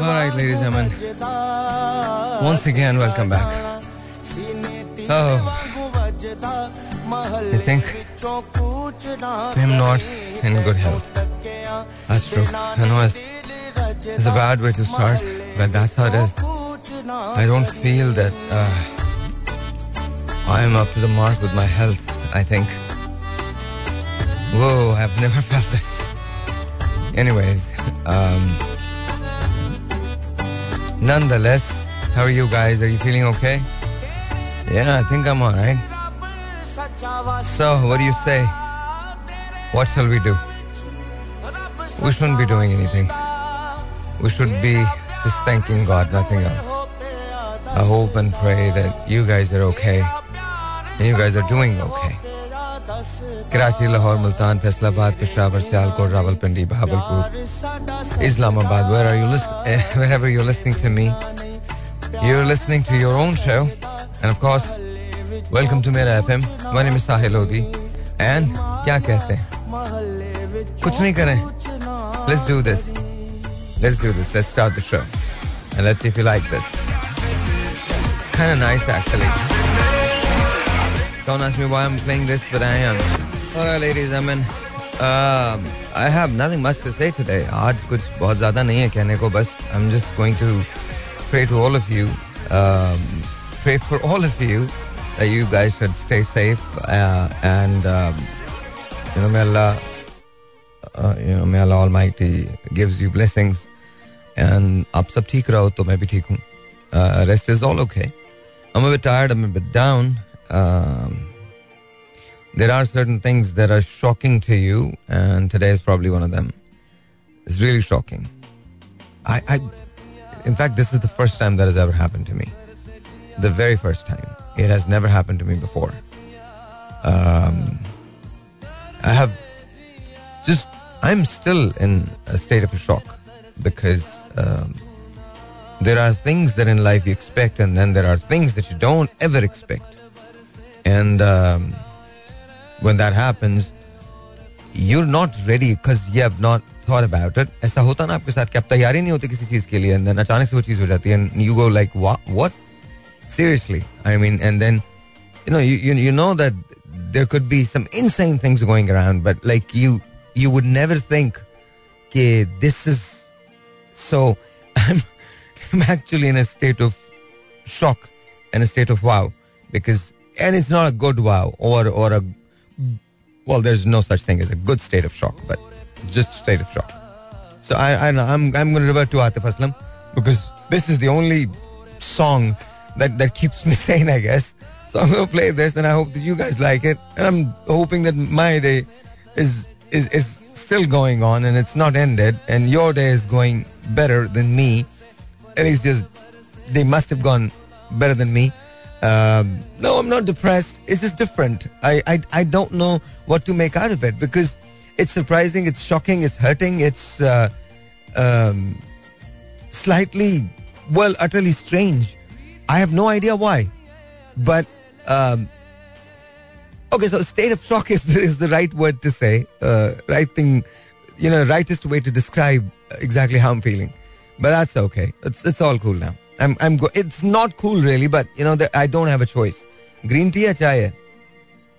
All right, ladies and gentlemen. Once again, welcome back. Oh, you think I'm not in good health? That's true. I know it's, it's a bad way to start, but that's how it is. I don't feel that uh, I'm up to the mark with my health, I think. Whoa, I've never felt this. Anyways, um, nonetheless, how are you guys? Are you feeling okay? Yeah, I think I'm alright. So, what do you say? What shall we do? We shouldn't be doing anything. We should be just thanking God, nothing else. I hope and pray that you guys are okay. And you guys are doing okay. Karachi Lahore Multan Faisalabad Peshawar Sialkot Rawalpindi Bahawalpur Islamabad where are you listening wherever you're listening to me you're listening to your own show and of course welcome to Mera FM my name is Sahil Lodi and क्या कहते हैं कुछ नहीं करें let's do this let's do this let's start the show and let's see if you like this kind of nice actually don't ask me why I'm playing this but I am Alright ladies and gentlemen um, I have nothing much to say today आज कुछ बहुत ज़्यादा नहीं है कहने को बस I'm just going to pray to all of you um, pray for all of you that you guys should stay safe uh, and um, you know may Allah uh, you know may Allah Almighty gives you blessings and आप सब ठीक रहो तो मैं भी ठीक हूँ uh, rest is all okay I'm a bit tired I'm a bit down um, there are certain things that are shocking to you and today is probably one of them. It's really shocking. I, I in fact this is the first time that has ever happened to me. The very first time. It has never happened to me before. Um, I have just I'm still in a state of a shock because um, there are things that in life you expect and then there are things that you don't ever expect and um, when that happens you're not ready because you have not thought about it ऐसा होता ना आपके साथ कि आप तैयारी नहीं होती किसी चीज के लिए and then अचानक से वो चीज हो जाती है and you go like what what seriously I mean and then you know you, you you know that there could be some insane things going around but like you you would never think that this is so I'm I'm actually in a state of shock and a state of wow because and it's not a good wow or or a well there's no such thing as a good state of shock but just state of shock. So I, I I'm I'm going to revert to Atif Aslam because this is the only song that that keeps me sane I guess. So I'm going to play this and I hope that you guys like it. And I'm hoping that my day is is is still going on and it's not ended and your day is going better than me. And it's just they must have gone better than me um, no i'm not depressed. It's just different. I, I i don't know what to make out of it because it's surprising it's shocking it's hurting it's uh, um, slightly well utterly strange. I have no idea why. But um, okay so state of shock is is the right word to say uh, right thing you know rightest way to describe exactly how i'm feeling. But that's okay. It's it's all cool now. I'm I'm go- it's not cool really, but you know that I don't have a choice. Green tea chai?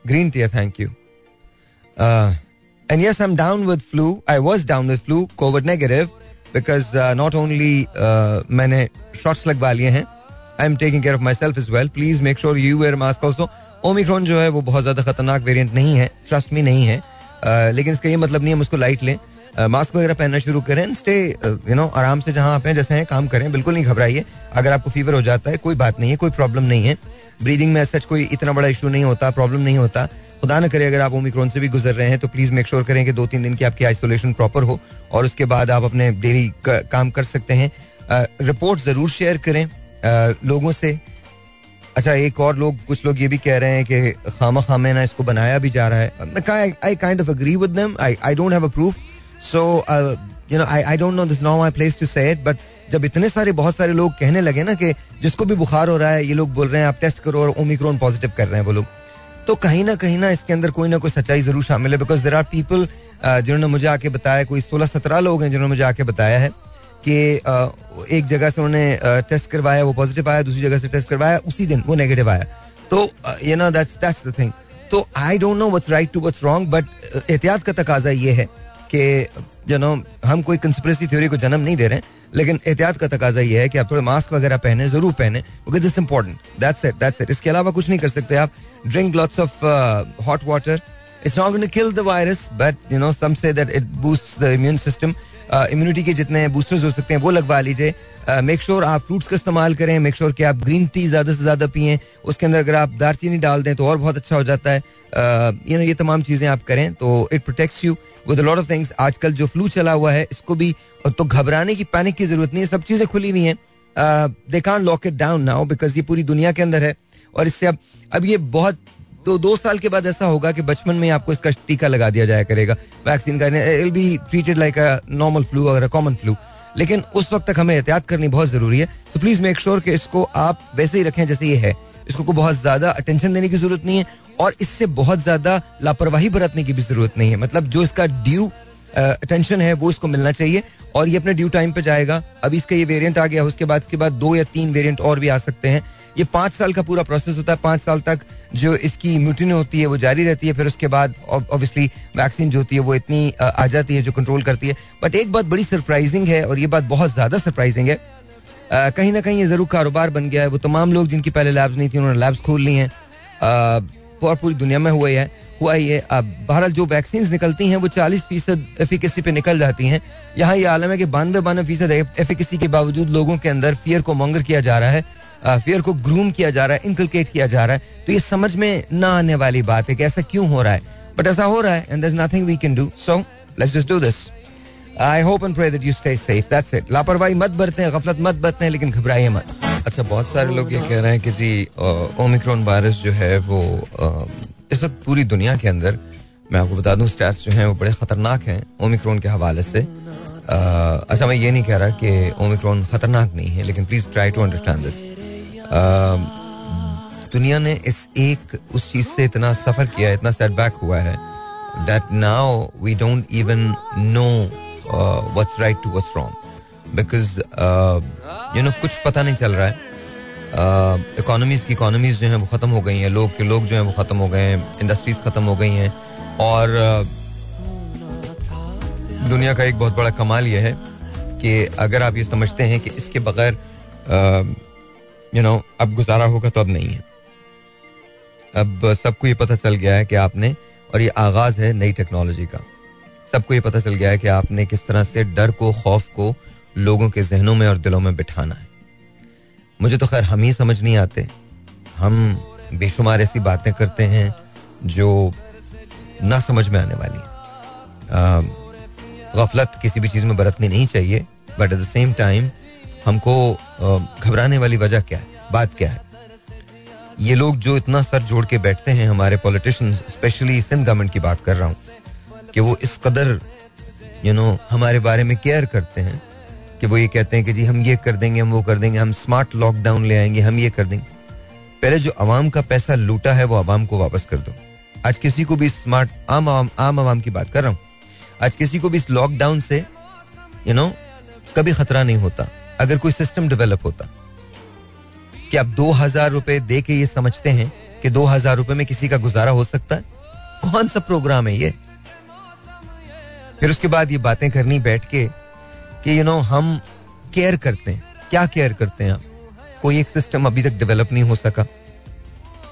Green tea, thank you. Uh, and yes, I'm down with flu. I was down with flu, COVID negative, because uh, not only uh, मैंने shots लगवा लिए हैं, I'm taking care of myself as well. Please make sure you wear a mask also. Omicron जो है वो बहुत ज़्यादा खतरनाक वेरिएंट नहीं है, trust me नहीं है. Uh, लेकिन इसका ये मतलब नहीं है हम उसको लाइट लें मास्क वगैरह पहनना शुरू करें स्टे यू नो आराम से जहाँ आप हैं, जैसे हैं, काम करें, बिल्कुल नहीं घबराइए। अगर आपको फीवर हो जाता है, कोई बात नहीं है, कोई प्रॉब्लम नहीं है। ब्रीदिंग में सच कोई इतना बड़ा इशू नहीं होता प्रॉब्लम नहीं होता। खुदा न करे अगर आप ओमिक्रॉन से भी गुजर रहे हैं तो प्लीज़ मेक श्योर करें कि दो तीन दिन की आपकी आइसोलेशन प्रॉपर हो, और उसके बाद आप अपने डेली काम कर सकते हैं। रिपोर्ट ज़रूर शेयर करें लोगों से। अच्छा एक और लोग, कुछ लोग ये भी कह रहे हैं कि खामा खामे ना, इसको बनाया भी जा रहा है। I kind of agree with I I don't have a proof so you know I I don't know this no my place to say it but जब इतने सारे, बहुत सारे लोग कहने लगे ना कि जिसको भी बुखार हो रहा है, ये लोग बोल रहे हैं, आप टेस्ट करो और ओमिक्रॉन पॉजिटिव कर रहे हैं वो लोग। तो कहीं ना कहीं ना इसके अंदर कोई ना कोई सच्चाई ज़रूर शामिल है बिकॉज़ देर आर पीपल जिन्होंने मुझे आके बताया, कोई सोलह सत्रह लोग हैं जिन्होंने मुझे आके बताया है कि एक जगह से उन्होंने टेस्ट करवाया, वो पॉजिटिव आया, दूसरी जगह से टेस्ट करवाया, उसी दिन वो नेगेटिव आया। तो you know that's that's the thing तो I don't know what's right to what's wrong but एहतियात का तकाजा ये है। कि यू नो हम कोई कंस्परेसी थ्योरी को जन्म नहीं दे रहे हैं, लेकिन एहतियात का तकाजा ये है कि आप थोड़े मास्क वगैरह पहने, ज़रूर पहने because it's important that's it that's it इसके अलावा कुछ नहीं कर सकते आप. Drink lots of hot water it's not going to kill the virus but you know some say that it boost the immune system immunity के जितने boosters हो सकते हैं, वो लगवा लीजिए। मेक श्योर आप फ्रूट्स का इस्तेमाल करें मेक श्योर कि आप ग्रीन टी ज़्यादा से ज़्यादा पिए। उसके अंदर अगर आप दारचीनी डाल दें तो और बहुत अच्छा हो जाता है। यू नो ये तमाम चीज़ें आप करें तो it protects you with lot of things आजकल जो फ्लू चला हुआ है, इसको भी तो घबराने की पैनिक की ज़रूरत नहीं है, सब चीज़ें खुली हुई हैं। They can't lock it down now because ये पूरी दुनिया के अंदर है। और इससे अब अब ये बहुत तो दो साल के बाद ऐसा होगा कि बचपन में आपको इसका टीका लगा दिया जाया करेगा, वैक्सीन का be treated like a normal flu और कॉमन फ्लू लेकिन उस वक्त तक हमें एहतियात करनी बहुत ज़रूरी है। तो प्लीज़ मेक श्योर कि इसको आप वैसे ही रखें जैसे ये है। इसको को बहुत ज़्यादा अटेंशन देने की ज़रूरत नहीं है और इससे बहुत ज़्यादा लापरवाही बरतने की भी ज़रूरत नहीं है। मतलब जो इसका ड्यू अटेंशन है, वो इसको मिलना चाहिए और ये अपने ड्यू टाइम पे जाएगा। अभी इसका ये वेरिएंट आ गया, उसके बाद, इसके बाद दो या तीन वेरिएंट और भी आ सकते हैं। ये पाँच साल का पूरा प्रोसेस होता है। पाँच साल तक जो इसकी म्यूटिन होती है, वो जारी रहती है। फिर उसके बाद ऑब्वियसली वैक्सीन जो होती है, वो इतनी आ जाती है, जो कंट्रोल करती है। बट एक बात बड़ी सरप्राइजिंग है और ये बात बहुत ज़्यादा सरप्राइजिंग है। कहीं ना कहीं ये ज़रूर कारोबार बन गया है। वो तमाम लोग जिनकी पहले लैब्स नहीं थी, उन्होंने लैब्स खोल ली हैं। और पूरी दुनिया में हुआ है। हुआ ही है अब बहरहाल जो वैक्सीन निकलती हैं, वो चालीस फ़ीसद एफिकेसी पे निकल जाती हैं। यहाँ ये आलम है कि बानवे बानवे फ़ीसद एफिकेसी के बावजूद लोगों के अंदर फियर को मंगर किया जा रहा है। फियर को ग्रूम किया जा रहा है इनकलकेट किया जा रहा है तो ये समझ में ना आने वाली बात है कि ऐसा क्यों हो रहा है। बट ऐसा हो रहा है and nothing we can do so let's just do this I hope and pray that you stay safe that's it लापरवाही मत बरतें, गफलत मत बरतें, लेकिन घबराइए मत। अच्छा बहुत सारे लोग ये कह रहे हैं कि जी ओमिक्रॉन वायरस जो है वो इस वक्त पूरी दुनिया के अंदर, मैं आपको बता दूँ स्टैट्स जो हैं वो बड़े खतरनाक हैं ओमिक्रॉन के हवाले से। अच्छा मैं ये नहीं कह रहा कि ओमिक्रॉन खतरनाक नहीं है, लेकिन please try to understand this दुनिया ने इस एक, उस चीज़ से इतना सफ़र किया इतना सेटबैक हुआ है that now we don't even know what's right to what's wrong because you know कुछ पता नहीं चल रहा है। इकोनॉमीज की इकोनॉमीज जो हैं वो ख़त्म हो गई हैं, लोग के लोग जो हैं वो ख़त्म हो गए हैं इंडस्ट्रीज़ ख़त्म हो गई हैं। और दुनिया का एक बहुत बड़ा कमाल यह है कि अगर आप ये समझते हैं कि इसके बगैर यू नो अब गुजारा होगा तो अब नहीं है। अब सबको ये पता चल गया है कि आपने, और ये आगाज़ है नई टेक्नोलॉजी का। सबको ये पता चल गया है कि आपने किस तरह से डर को, खौफ को लोगों के जहनों में और दिलों में बिठाना है। मुझे तो खैर हम ही समझ नहीं आते। हम बेशुमार ऐसी बातें करते हैं जो ना समझ में आने वाली गफलत किसी भी चीज़ में बरतनी नहीं चाहिए but at the same time हमको घबराने वाली वजह क्या है? बात क्या है? ये लोग जो इतना सर जोड़ के बैठते हैं, हमारे पॉलिटिशियन स्पेशली सिंध गवर्नमेंट की बात कर रहा हूँ, कि वो इस कदर यू नो हमारे बारे में केयर करते हैं, कि वो ये कहते हैं कि जी, हम ये कर देंगे, हम वो कर देंगे, हम स्मार्ट लॉकडाउन ले आएँगे, हम ये कर देंगे। पहले जो आवाम का पैसा लूटा है, वो आवाम को वापस कर दो। आज किसी को भी स्मार्ट आम आम आम आवाम की बात कर रहा हूँ, आज किसी को भी इस लॉकडाउन से यू नो कभी खतरा नहीं होता। अगर कोई सिस्टम डेवलप होता, कि आप दो हज़ार रुपए दे के ये समझते हैं कि दो हज़ार रुपए में किसी का गुजारा हो सकता है? कौन सा प्रोग्राम है ये? फिर उसके बाद ये बातें करनी बैठ के कि यू नो हम केयर करते हैं। क्या केयर करते हैं आप? कोई एक सिस्टम अभी तक डेवलप नहीं हो सका।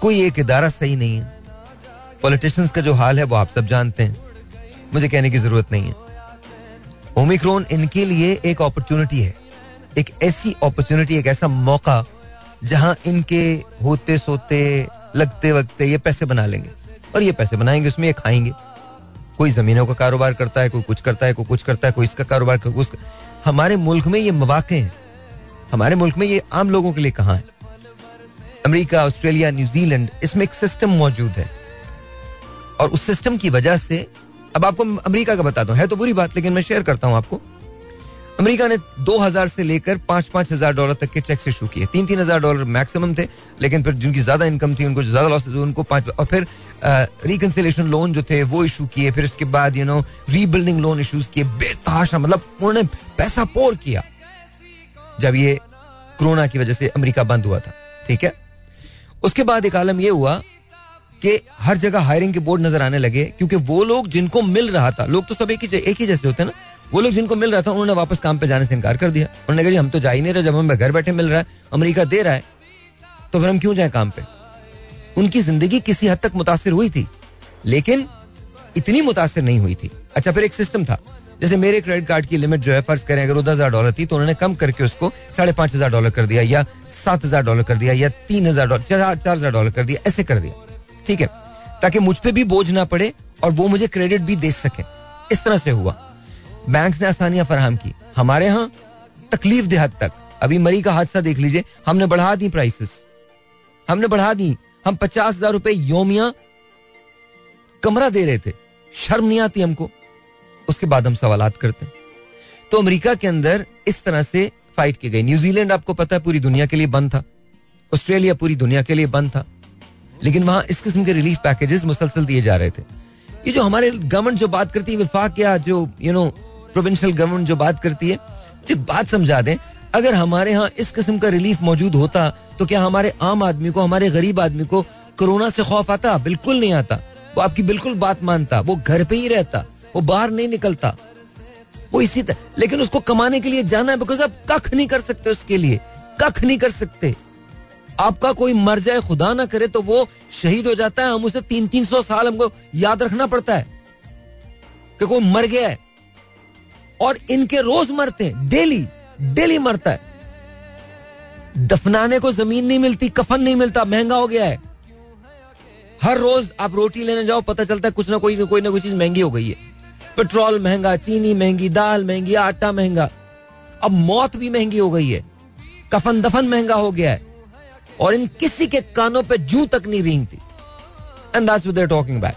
कोई एक इदारा सही नहीं है। पॉलिटिशियंस का जो हाल है, वो आप सब जानते हैं। मुझे कहने की ज़रूरत नहीं है। ओमिक्रोन इनके लिए एक अपॉर्चुनिटी है। एक ऐसी अपॉर्चुनिटी एक ऐसा मौका जहाँ इनके होते सोते लगते वक्ते ये पैसे बना लेंगे। और ये पैसे बनाएँगे उसमें ये खाएँगे। कोई जमीनों का कारोबार करता है कोई कुछ करता है कोई कुछ करता है कोई इसका कारोबार कर, उसका। हमारे मुल्क में ये मौाक़े हैं। हमारे मुल्क में ये आम लोगों के लिए कहाँ है? अमेरिका ऑस्ट्रेलिया न्यूजीलैंड इसमें एक सिस्टम मौजूद है। और उस सिस्टम की वजह से अब आपको अमेरिका का बताता हूँ है तो बुरी बात लेकिन मैं शेयर करता हूँ आपको। अमेरिका ने 2000 से लेकर पाँच पाँच हज़ार डॉलर तक के चेक्स इशू किए। तीन तीन हज़ार डॉलर मैक्सिमम थे, लेकिन फिर जिनकी ज़्यादा इनकम थी, उनको ज़्यादा लॉस उनको पाँच और फिर रिकनसिलेशन लोन जो थे, वो इशू किए। फिर उसके बाद you know rebuilding loan issues किए, बेताशा मतलब उन्होंने पैसा पोर किया, जब ये कोरोना की वजह से अमेरिका बंद हुआ था। ठीक है? उसके बाद एक आलम यह हुआ कि हर जगह हायरिंग के बोर्ड नज़र आने लगे, क्योंकि वो लोग जिनको मिल रहा था, लोग तो सब एक ही एक ही जैसे होते हैं ना वो लोग जिनको मिल रहा था, उन्होंने वापस काम पे जाने से इनकार कर दिया। उन्होंने कहा, जी, हम तो जा ही नहीं रहे, जब हमें घर बैठे मिल रहा है, अमेरिका दे रहा है तो फिर हम क्यों जाए काम पे? उनकी ज़िंदगी किसी हद तक मुतासर हुई थी, लेकिन इतनी मुतासर नहीं हुई थी। अच्छा फिर एक सिस्टम था। जैसे मेरे क्रेडिट कार्ड की लिमिट जो है, फ़र्ज़ करें, अगर वो दस हज़ार डॉलर थी तो उन्होंने कम करके उसको साढ़े पाँच हज़ार डॉलर कर दिया, या सात हज़ार डॉलर कर दिया, या तीन हज़ार डॉलर, चार हज़ार डॉलर कर दिया, ऐसे कर दिया। ठीक है? ताकि मुझ पर भी बोझ ना पड़े और वो मुझे क्रेडिट भी दे सके। इस तरह से हुआ। बैंक ने आसानियाँ फराहम की। हमारे यहाँ तकलीफ़ दे तक। अभी मरी का हादसा देख लीजिए। हमने बढ़ा दी प्राइसेस हमने बढ़ा दी। हम पचास हज़ार रुपए योमिया कमरा दे रहे थे। शर्म नहीं आती हमको। उसके बाद हम सवाल करते हैं। तो अमेरिका के अंदर इस तरह से फाइट की गई। न्यूजीलैंड आपको पता है पूरी दुनिया के लिए बंद था। ऑस्ट्रेलिया पूरी दुनिया के लिए बंद था। लेकिन वहाँ इस किस्म के रिलीफ पैकेजेस मुसलसल दिए जा रहे थे। ये जो हमारे गवर्नमेंट जो बात करती है, विफाक या जो यू नो प्रोविंशियल गवर्नमेंट जो बात करती है तो बात समझा दें, अगर हमारे यहाँ इस किस्म का रिलीफ मौजूद होता तो क्या हमारे आम आदमी को, हमारे गरीब आदमी को कोरोना से खौफ आता? बिल्कुल नहीं आता। वो आपकी बिल्कुल बात मानता, वो घर पे ही रहता, वो बाहर नहीं निकलता। वो इसी तरह लेकिन उसको कमाने के लिए जाना है बिकॉज़ आप कख नहीं कर सकते उसके लिए, कख नहीं कर सकते। आपका कोई मर जाए, खुदा ना करे तो वो शहीद हो जाता है, हम उसे तीन तीन सौ साल हमको याद रखना पड़ता है। कि कोई मर गया है और इनके रोज मरते हैं, डेली डेली मरता है। दफनाने को ज़मीन नहीं मिलती, कफन नहीं मिलता, महँगा हो गया है। हर रोज आप रोटी लेने जाओ, पता चलता है कुछ ना कोई ना कोई ना कोई चीज़ महँगी हो गई है। पेट्रोल महँगा, चीनी महँगी, दाल महँगी, आटा महँगा। अब मौत भी महँगी हो गई है। कफन दफन महँगा हो गया है। और इन किसी के कानों पे जू तक नहीं थी and that's what talking back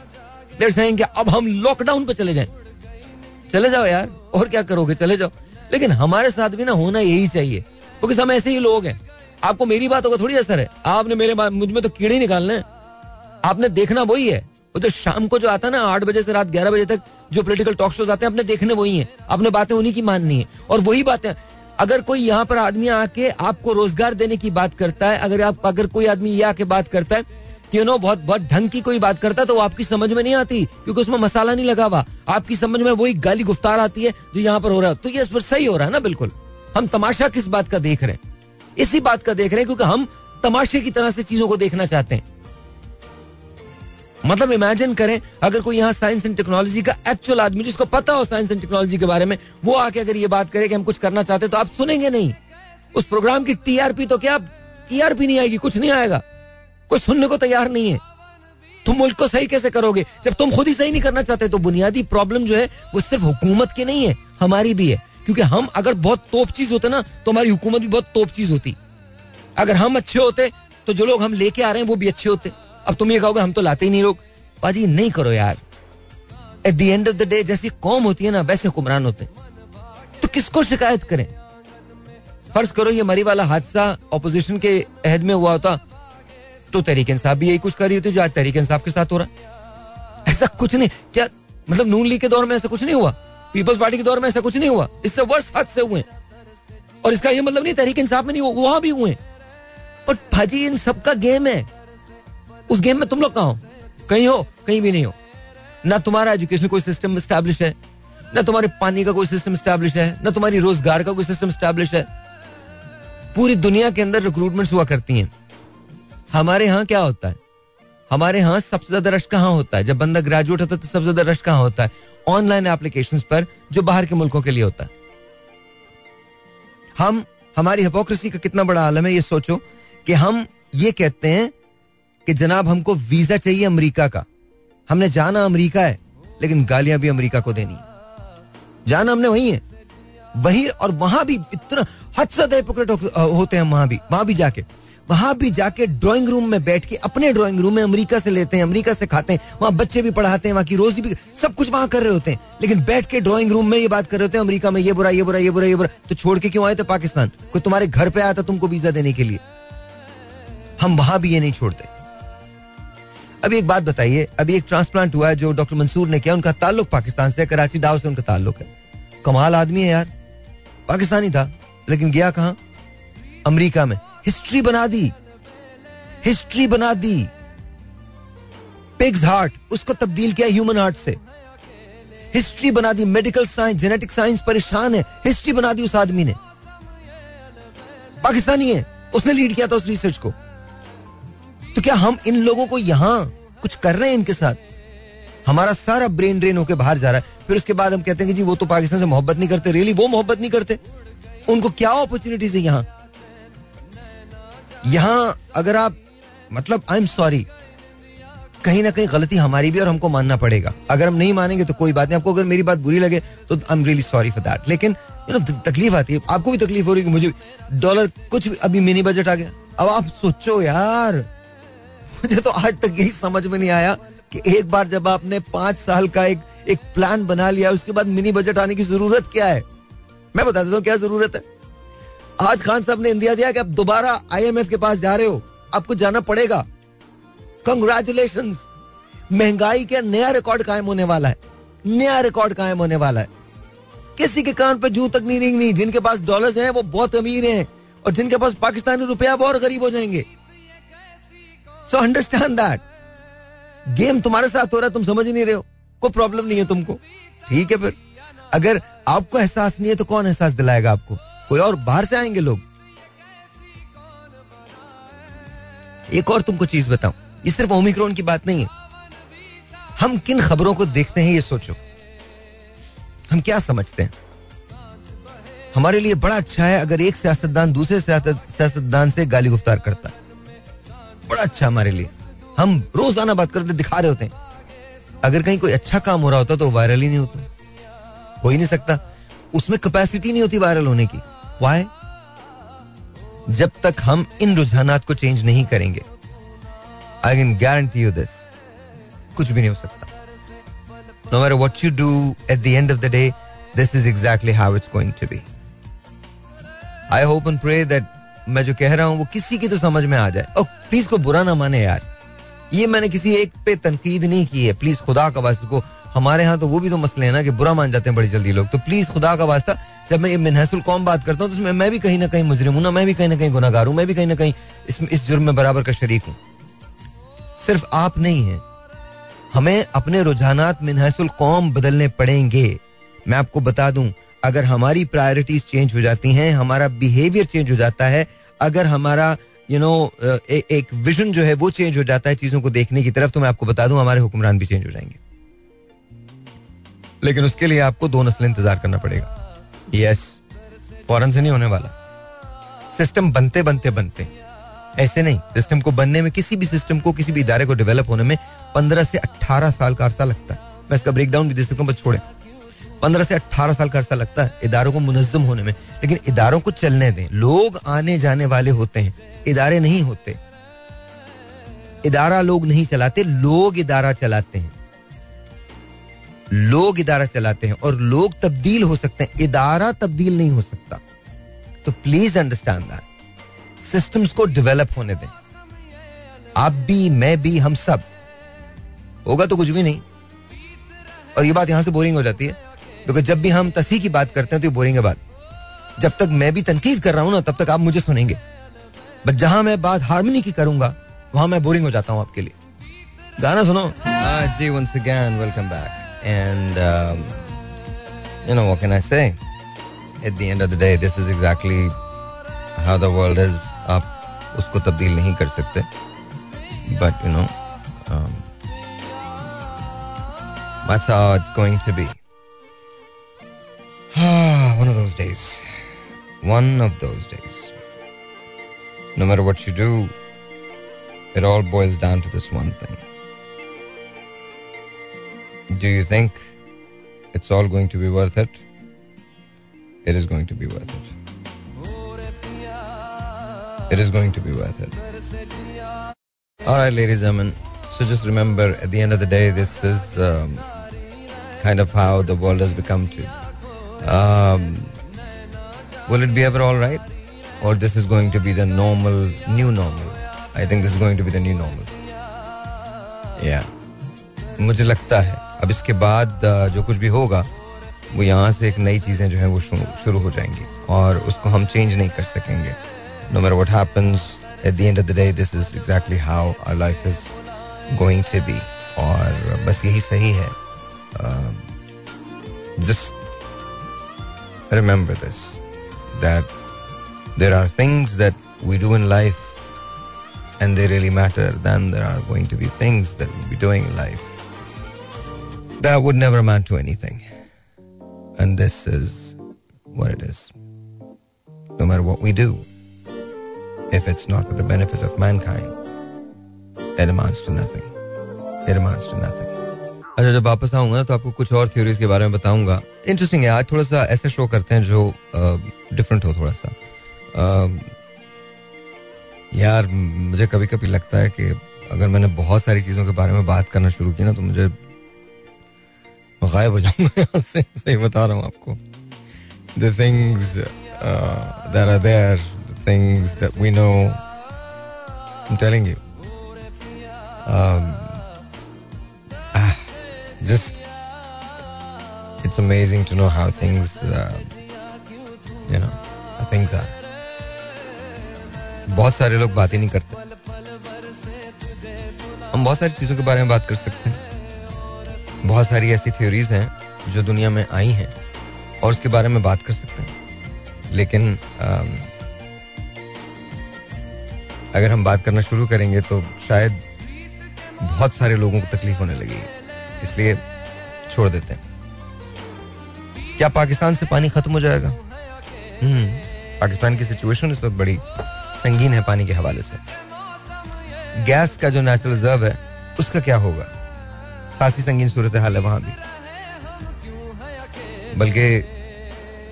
there saying कि अब हम लॉकडाउन पे चले जाएँ। चले जाओ यार, और क्या करोगे? चले जाओ। लेकिन हमारे साथ भी ना होना यही चाहिए, क्योंकि हम ऐसे ही लोग हैं। आपको मेरी बातों का थोड़ी असर है। आपने मेरे मुझमें तो कीड़े निकालने आपने देखना वही है। वो जो शाम को जो आता है ना, आठ बजे से रात ग्यारह बजे तक जो पोलिटिकल टॉक शोज़ आते हैं अपने देखने वही है। अपने बातें उन्हीं की माननी है। और वही बातें, अगर कोई यहाँ पर आदमी आके आपको रोज़गार देने की बात करता है, अगर आप, अगर कोई आदमी ये आके बात करता है यू नो बहुत बहुत ढंग की कोई बात करता तो वो आपकी समझ में नहीं आती, क्योंकि उसमें मसाला नहीं लगा हुआ। आपकी समझ में वही गाली गुफ्तार आती है जो यहाँ पर हो रहा है। तो ये इस पर सही हो रहा है ना, बिल्कुल। हम तमाशा किस बात का देख रहे हैं? इसी बात का देख रहे हैं, क्योंकि हम तमाशे की तरह से चीज़ों को देखना चाहते हैं। मतलब इमेजिन करें, अगर कोई यहाँ साइंस एंड टेक्नोलॉजी का एक्चुअल आदमी, जिसको पता हो साइंस एंड टेक्नोलॉजी के बारे में, वो आके अगर ये बात करे कि हम कुछ करना चाहते हैं तो आप सुनेंगे नहीं। उस प्रोग्राम की टीआरपी तो क्या टीआरपी नहीं आएगी, कुछ नहीं आएगा। कोई सुनने को तैयार नहीं है। तुम मुल्क को सही कैसे करोगे? जब तुम खुद ही सही नहीं करना चाहते तो बुनियादी प्रॉब्लम जो है, वो सिर्फ़ हुकूमत की नहीं है, हमारी भी है। क्योंकि हम अगर बहुत तोप चीज़ होते ना तो हमारी हुकूमत भी बहुत तोप चीज़ होती। अगर हम अच्छे होते तो जो लोग हम लेके आ रहे हैं, वो भी अच्छे होते। अब तुम ये कहोगे, हम तो लाते ही नहीं लोग। पाजी नहीं करो यार। At the end of the day जैसी कौम होती है ना, वैसे हुक्मरान होते तो किसको शिकायत करें? फ़र्ज़ करो, ये मरी वाला हादसा ऑपोजिशन के अहद में हुआ होता। तो तहरीक इंसाफ भी यही कुछ कर रही होती जो आज तहरीक इंसाफ के साथ हो रहा है। ऐसा कुछ नहीं। क्या मतलब नून लीग के दौर में ऐसा कुछ नहीं हुआ? पीपल्स पार्टी के दौर में ऐसा कुछ नहीं हुआ? इससे वर्ष हादसे हुए। और इसका ये मतलब नहीं तहरीक इंसाफ में नहीं हुआ, वहाँ भी हुए। बट भाजी, इन सबका गेम है। उस गेम में तुम लोग कहा हो? कहीं हो, कहीं भी नहीं हो। ना तुम्हारा एजुकेशन कोई सिस्टम स्टैब्लिश है, ना तुम्हारे पानी का कोई सिस्टम स्टैब्लिश है, ना तुम्हारी रोज़गार का कोई सिस्टम स्टैब्लिश है। पूरी दुनिया के अंदर रिक्रूटमेंट हुआ करती हैं। हमारे यहाँ क्या होता है? हमारे यहाँ सबसे ज़्यादा रश कहाँ होता है? जब बंदा ग्रेजुएट होता है तो सबसे ज़्यादा रश कहाँ होता है? ऑनलाइन एप्लीकेशन पर, जो बाहर के मुल्कों के लिए होता है। हम, हमारी हिपोक्रेसी का कितना बड़ा आलम है, ये सोचो कि हम ये कहते हैं कि जनाब हमको वीज़ा चाहिए अमेरिका का। हमने जाना अमेरिका है, लेकिन गालियाँ भी अमेरिका को देनी है। जाना हमने वही है। वही और वहाँ भी इतना, हद से होते हैं वहाँ भी वहाँ भी जाके। वहाँ भी जाके ड्राइंग रूम में बैठ के अपने ड्राइंग रूम में अमेरिका से लेते हैं, अमेरिका से खाते हैं, वहाँ बच्चे भी पढ़ाते हैं, वहाँ की रोजी भी, सब कुछ वहाँ कर रहे होते हैं। लेकिन बैठ के ड्राइंग रूम में ये बात कर रहे होते हैं, अमेरिका में ये बुरा ये बुरा ये बुरा ये बुरा तो छोड़ के क्यों आए थे पाकिस्तान? कोई तुम्हारे घर पे आया था तुमको वीज़ा देने के लिए? हम वहाँ भी ये नहीं छोड़ते। अभी एक बात बताइए, अभी एक ट्रांसप्लांट हुआ है जो डॉक्टर मंसूर ने किया, उनका ताल्लुक पाकिस्तान से कराची, दाव से उनका ताल्लुक है। कमाल आदमी है यार, पाकिस्तानी था, लेकिन गया कहा? अमेरिका में। हिस्ट्री बना दी। हिस्ट्री बना दी। पिग्स हार्ट उसको तब्दील किया ह्यूमन हार्ट से। हिस्ट्री बना दी मेडिकल साइंस जेनेटिक साइंस परेशान है। हिस्ट्री बना दी उस आदमी ने। पाकिस्तानी है, उसने लीड किया था उस रिसर्च को। तो क्या हम इन लोगों को यहाँ कुछ कर रहे हैं इनके साथ? हमारा सारा ब्रेन ड्रेन होकर बाहर जा रहा है। फिर उसके बाद हम कहते हैं कि जी, वो तो पाकिस्तान से मोहब्बत नहीं करते। रियली वो मोहब्बत नहीं करते। उनको क्या अपॉर्चुनिटीज़ है यहाँ? यहाँ अगर आप मतलब आई एम सॉरी कहीं ना कहीं गलती हमारी भी और हमको मानना पड़ेगा। अगर हम नहीं मानेंगे तो कोई बात नहीं। आपको अगर मेरी बात बुरी लगे तो I am really sorry for that लेकिन यू नो तकलीफ़ आती है। आपको भी तकलीफ़ हो रही है मुझे डॉलर कुछ भी, अभी मिनी बजट आ गया। अब आप सोचो यार, मुझे तो आज तक यही समझ में नहीं आया कि एक बार जब आपने पाँच साल का एक एक प्लान बना लिया, उसके बाद मिनी बजट आने की ज़रूरत क्या है? मैं बता देता हूँ क्या ज़रूरत है। आज खान साहब ने इंडिया दिया कि आप दोबारा आईएमएफ के पास जा रहे हो। आपको जाना पड़ेगा। कंग्रेचुलेशन महँगाई का नया रिकॉर्ड कायम होने वाला है। नया रिकॉर्ड कायम होने वाला है। किसी के कान पर जू तक नहीं रिंगनी। जिनके पास डॉलर्स हैं, वो बहुत अमीर हैं। और जिनके पास पाकिस्तानी रुपया और गरीब हो जाएँगे। सो अंडरस्टैंड दैट गेम तुम्हारे साथ हो रहा है, तुम समझ ही नहीं रहे हो। कोई प्रॉब्लम नहीं है तुमको। ठीक है फिर। अगर आपको एहसास नहीं है तो कौन एहसास दिलाएगा आपको? कोई और बाहर से आएँगे लोग? एक और तुमको चीज़ बताऊँ। ये सिर्फ़ ओमिक्रोन की बात नहीं है। हम किन खबरों को देखते हैं ये सोचो। हम क्या समझते हैं? हमारे लिए बड़ा अच्छा है अगर एक सियासतदान दूसरे सियासतदान से गाली गुफ्तार करता। है बड़ा अच्छा हमारे लिए। हम रोज़ाना बात करते दिखा रहे होते हैं। अगर कहीं कोई अच्छा काम हो रहा होता तो वायरल ही नहीं होता। हो ही नहीं सकता। उसमें कैपेसिटी नहीं होती वायरल होने की। वाई जब तक हम इन रुझानात को चेंज नहीं करेंगे I can guarantee you this कुछ भी नहीं हो सकता। No matter what you do at the end of the day this is exactly how it's going to be I hope and pray that मैं जो कह रहा हूँ, वो किसी की तो समझ में आ जाए। और प्लीज़ को बुरा ना माने यार। ये मैंने किसी एक पे तनकीद नहीं की है। प्लीज़ खुदा का वास्ते को हमारे यहाँ तो वो भी तो मसले हैं ना कि बुरा मान जाते हैं बड़ी जल्दी लोग। तो प्लीज़ खुदा का वास्ता जब मैं मिनहसुल कौम बात करता हूँ तो उसमें मैं भी कहीं ना कहीं मुजरिम हूँ ना मैं भी कहीं ना कहीं गुनागार हूँ मैं भी कहीं ना कहीं इस, इस जुर्म में बराबर का शरीक हूँ। सिर्फ़ आप नहीं है। हमें अपने रुझाना मिनहसुल कौम बदलने पड़ेंगे। मैं आपको बता दूँ अगर हमारी प्रायोरिटीज चेंज हो जाती हैं हमारा बिहेवियर चेंज हो जाता है अगर हमारा यू नो एक विजन जो है वो चेंज हो जाता है चीज़ों को देखने की तरफ़ तो मैं आपको बता दूँ, हमारे हुक्मरान भी चेंज हो जाएँगे। लेकिन उसके लिए आपको दो नस्ल इंतज़ार करना पड़ेगा। यस फ़ौरन से नहीं होने वाला। सिस्टम बनते बनते बनते। ऐसे नहीं सिस्टम को बनने में, किसी भी सिस्टम को, किसी भी इदारे को डेवलप होने में पंद्रह से अट्ठारह साल का अरसा लगता है। मैं इसका ब्रेक डाउन भी दे सकता हूँ, बस छोड़े। पंद्रह से अट्ठारह साल का अरसा लगता है इदारों को मुनजम होने में। लेकिन इदारों को चलने दें। लोग आने जाने वाले होते हैं। इदारे नहीं होते। इदारा लोग नहीं चलाते, लोग इदारा चलाते हैं। लोग इदारा चलाते हैं और लोग तब्दील हो सकते हैं। इदारा तब्दील नहीं हो सकता। तो प्लीज़ अंडरस्टैंड दैट सिस्टम्स को डेवलप होने दें। आप भी, मैं भी, हम सब। होगा तो कुछ भी नहीं। और ये बात यहाँ से बोरिंग हो जाती है। क्योंकि जब भी हम तसी की बात करते हैं तो ये बोरिंग है बात। जब तक मैं भी तनकीद कर रहा हूँ ना, तब तक आप मुझे सुनेंगे। बट जहाँ मैं बात हारमोनी की करूँगा, वहाँ मैं बोरिंग हो जाता हूँ आपके लिए। गाना सुनो। जी once again welcome back and you know what can I say at the end of the day this is exactly how the world is आप उसको तब्दील नहीं कर सकते। But you know that's how it's going to be. One of those days. One of those days. no matter what you do, it all boils down to this one thing. Do you think it's all going to be worth it? It is going to be worth it. It is going to be worth it. All right, ladies and gentlemen. So just remember, at the end of the day, this is um, kind of how the world has become to. Um, will it be ever all right? or this is going to be the normal, new normal. I think this is going to be the new normal. Yeah. मुझे लगता है अब इसके बाद जो कुछ भी होगा वो यहाँ से एक नई चीज़ें जो हैं वो शुरू हो जाएँगी और उसको हम चेंज नहीं कर सकेंगे no matter what happens, at the end of the day, this is exactly how our life is going to be. और बस यही सही है just remember this that there are things that we do in life and they really matter then there are going to be things that we'll be doing in life. That would never amount to anything. And this is what it is. No matter what we do if it's not for the benefit of mankind it amounts to nothing. It amounts to nothing अच्छा जब वापस आऊँगा तो आपको कुछ और theories के बारे में बताऊँगा। इंटरेस्टिंग है आज थोड़ा सा ऐसे शो करते हैं जो डिफरेंट हो थोड़ा सा। यार मुझे कभी कभी लगता है कि अगर मैंने बहुत सारी चीज़ों के बारे में बात करना शुरू की ना तो मुझे गायब हो जाऊँगा सही बता रहा हूँ आपको। The things you. Um, ah, just it's amazing to know how things uh, you know how things are. बहुत सारे लोग बात ही नहीं करते। हम बहुत सारी चीज़ों के बारे में बात कर सकते हैं। बहुत सारी ऐसी थ्योरीज हैं जो दुनिया में आई हैं और उसके बारे में बात कर सकते हैं। लेकिन um, अगर हम बात करना शुरू करेंगे तो शायद बहुत सारे लोगों को तकलीफ़ होने लगेगी। इसलिए छोड़ देते हैं। क्या पाकिस्तान से पानी खत्म हो जाएगा? हम्म पाकिस्तान की सिचुएशन इस वक्त बड़ी संगीन है पानी के हवाले से। गैस का जो नेचुरल रिज़र्व है, उसका क्या होगा? खासी संगीन सूरत हाल है वहाँ भी। बल्कि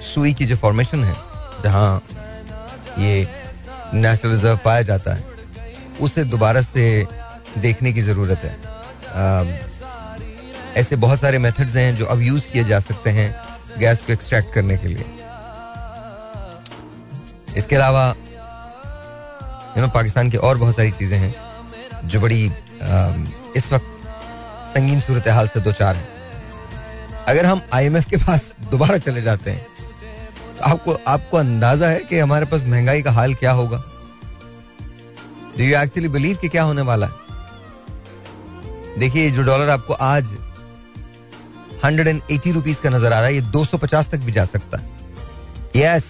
सुई की जो फॉर्मेशन है, जहाँ ये नेचुरल रिज़र्व पाया जाता है, उसे दोबारा से देखने की ज़रूरत है। ऐसे बहुत सारे मेथड्स हैं जो अब यूज़ किए जा सकते हैं गैस को एक्सट्रैक्ट करने के लिए। इसके अलावा यू नो पाकिस्तान की और बहुत सारी चीज़ें हैं जो बड़ी इस वक्त संगीन सूरत हाल से दो चार हैं। अगर हम आईएमएफ के पास दोबारा चले जाते हैं तो आपको आपको अंदाज़ा है कि हमारे पास महँगाई का हाल क्या होगा? डू यू एक्चुअली बिलीव कि क्या होने वाला है? देखिए जो डॉलर आपको आज हंड्रेड एंड एटी रुपीज़ का नज़र आ रहा है। ये दो सौ पचास तक भी जा सकता है। Yes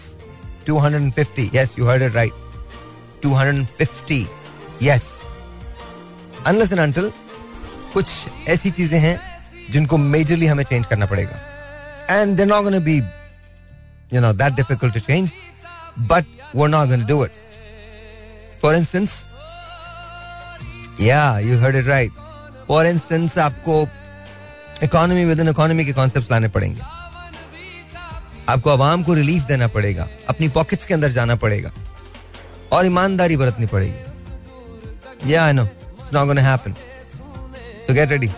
two hundred and fifty yes you heard it right two hundred and कुछ ऐसी चीज़ें हैं जिनको मेजरली हमें चेंज करना पड़ेगा। And they not gonna be you know that difficult to change but वो not gonna do it for instance yeah you heard it right for instance आपको इकोनॉमी विद इन इकोनॉमी के concept लाने पड़ेंगे। आपको आवाम को relief देना पड़ेगा, अपनी पॉकेट्स के अंदर जाना पड़ेगा, और ईमानदारी बरतनी पड़ेगी। Yeah I know it's not gonna happen so get ready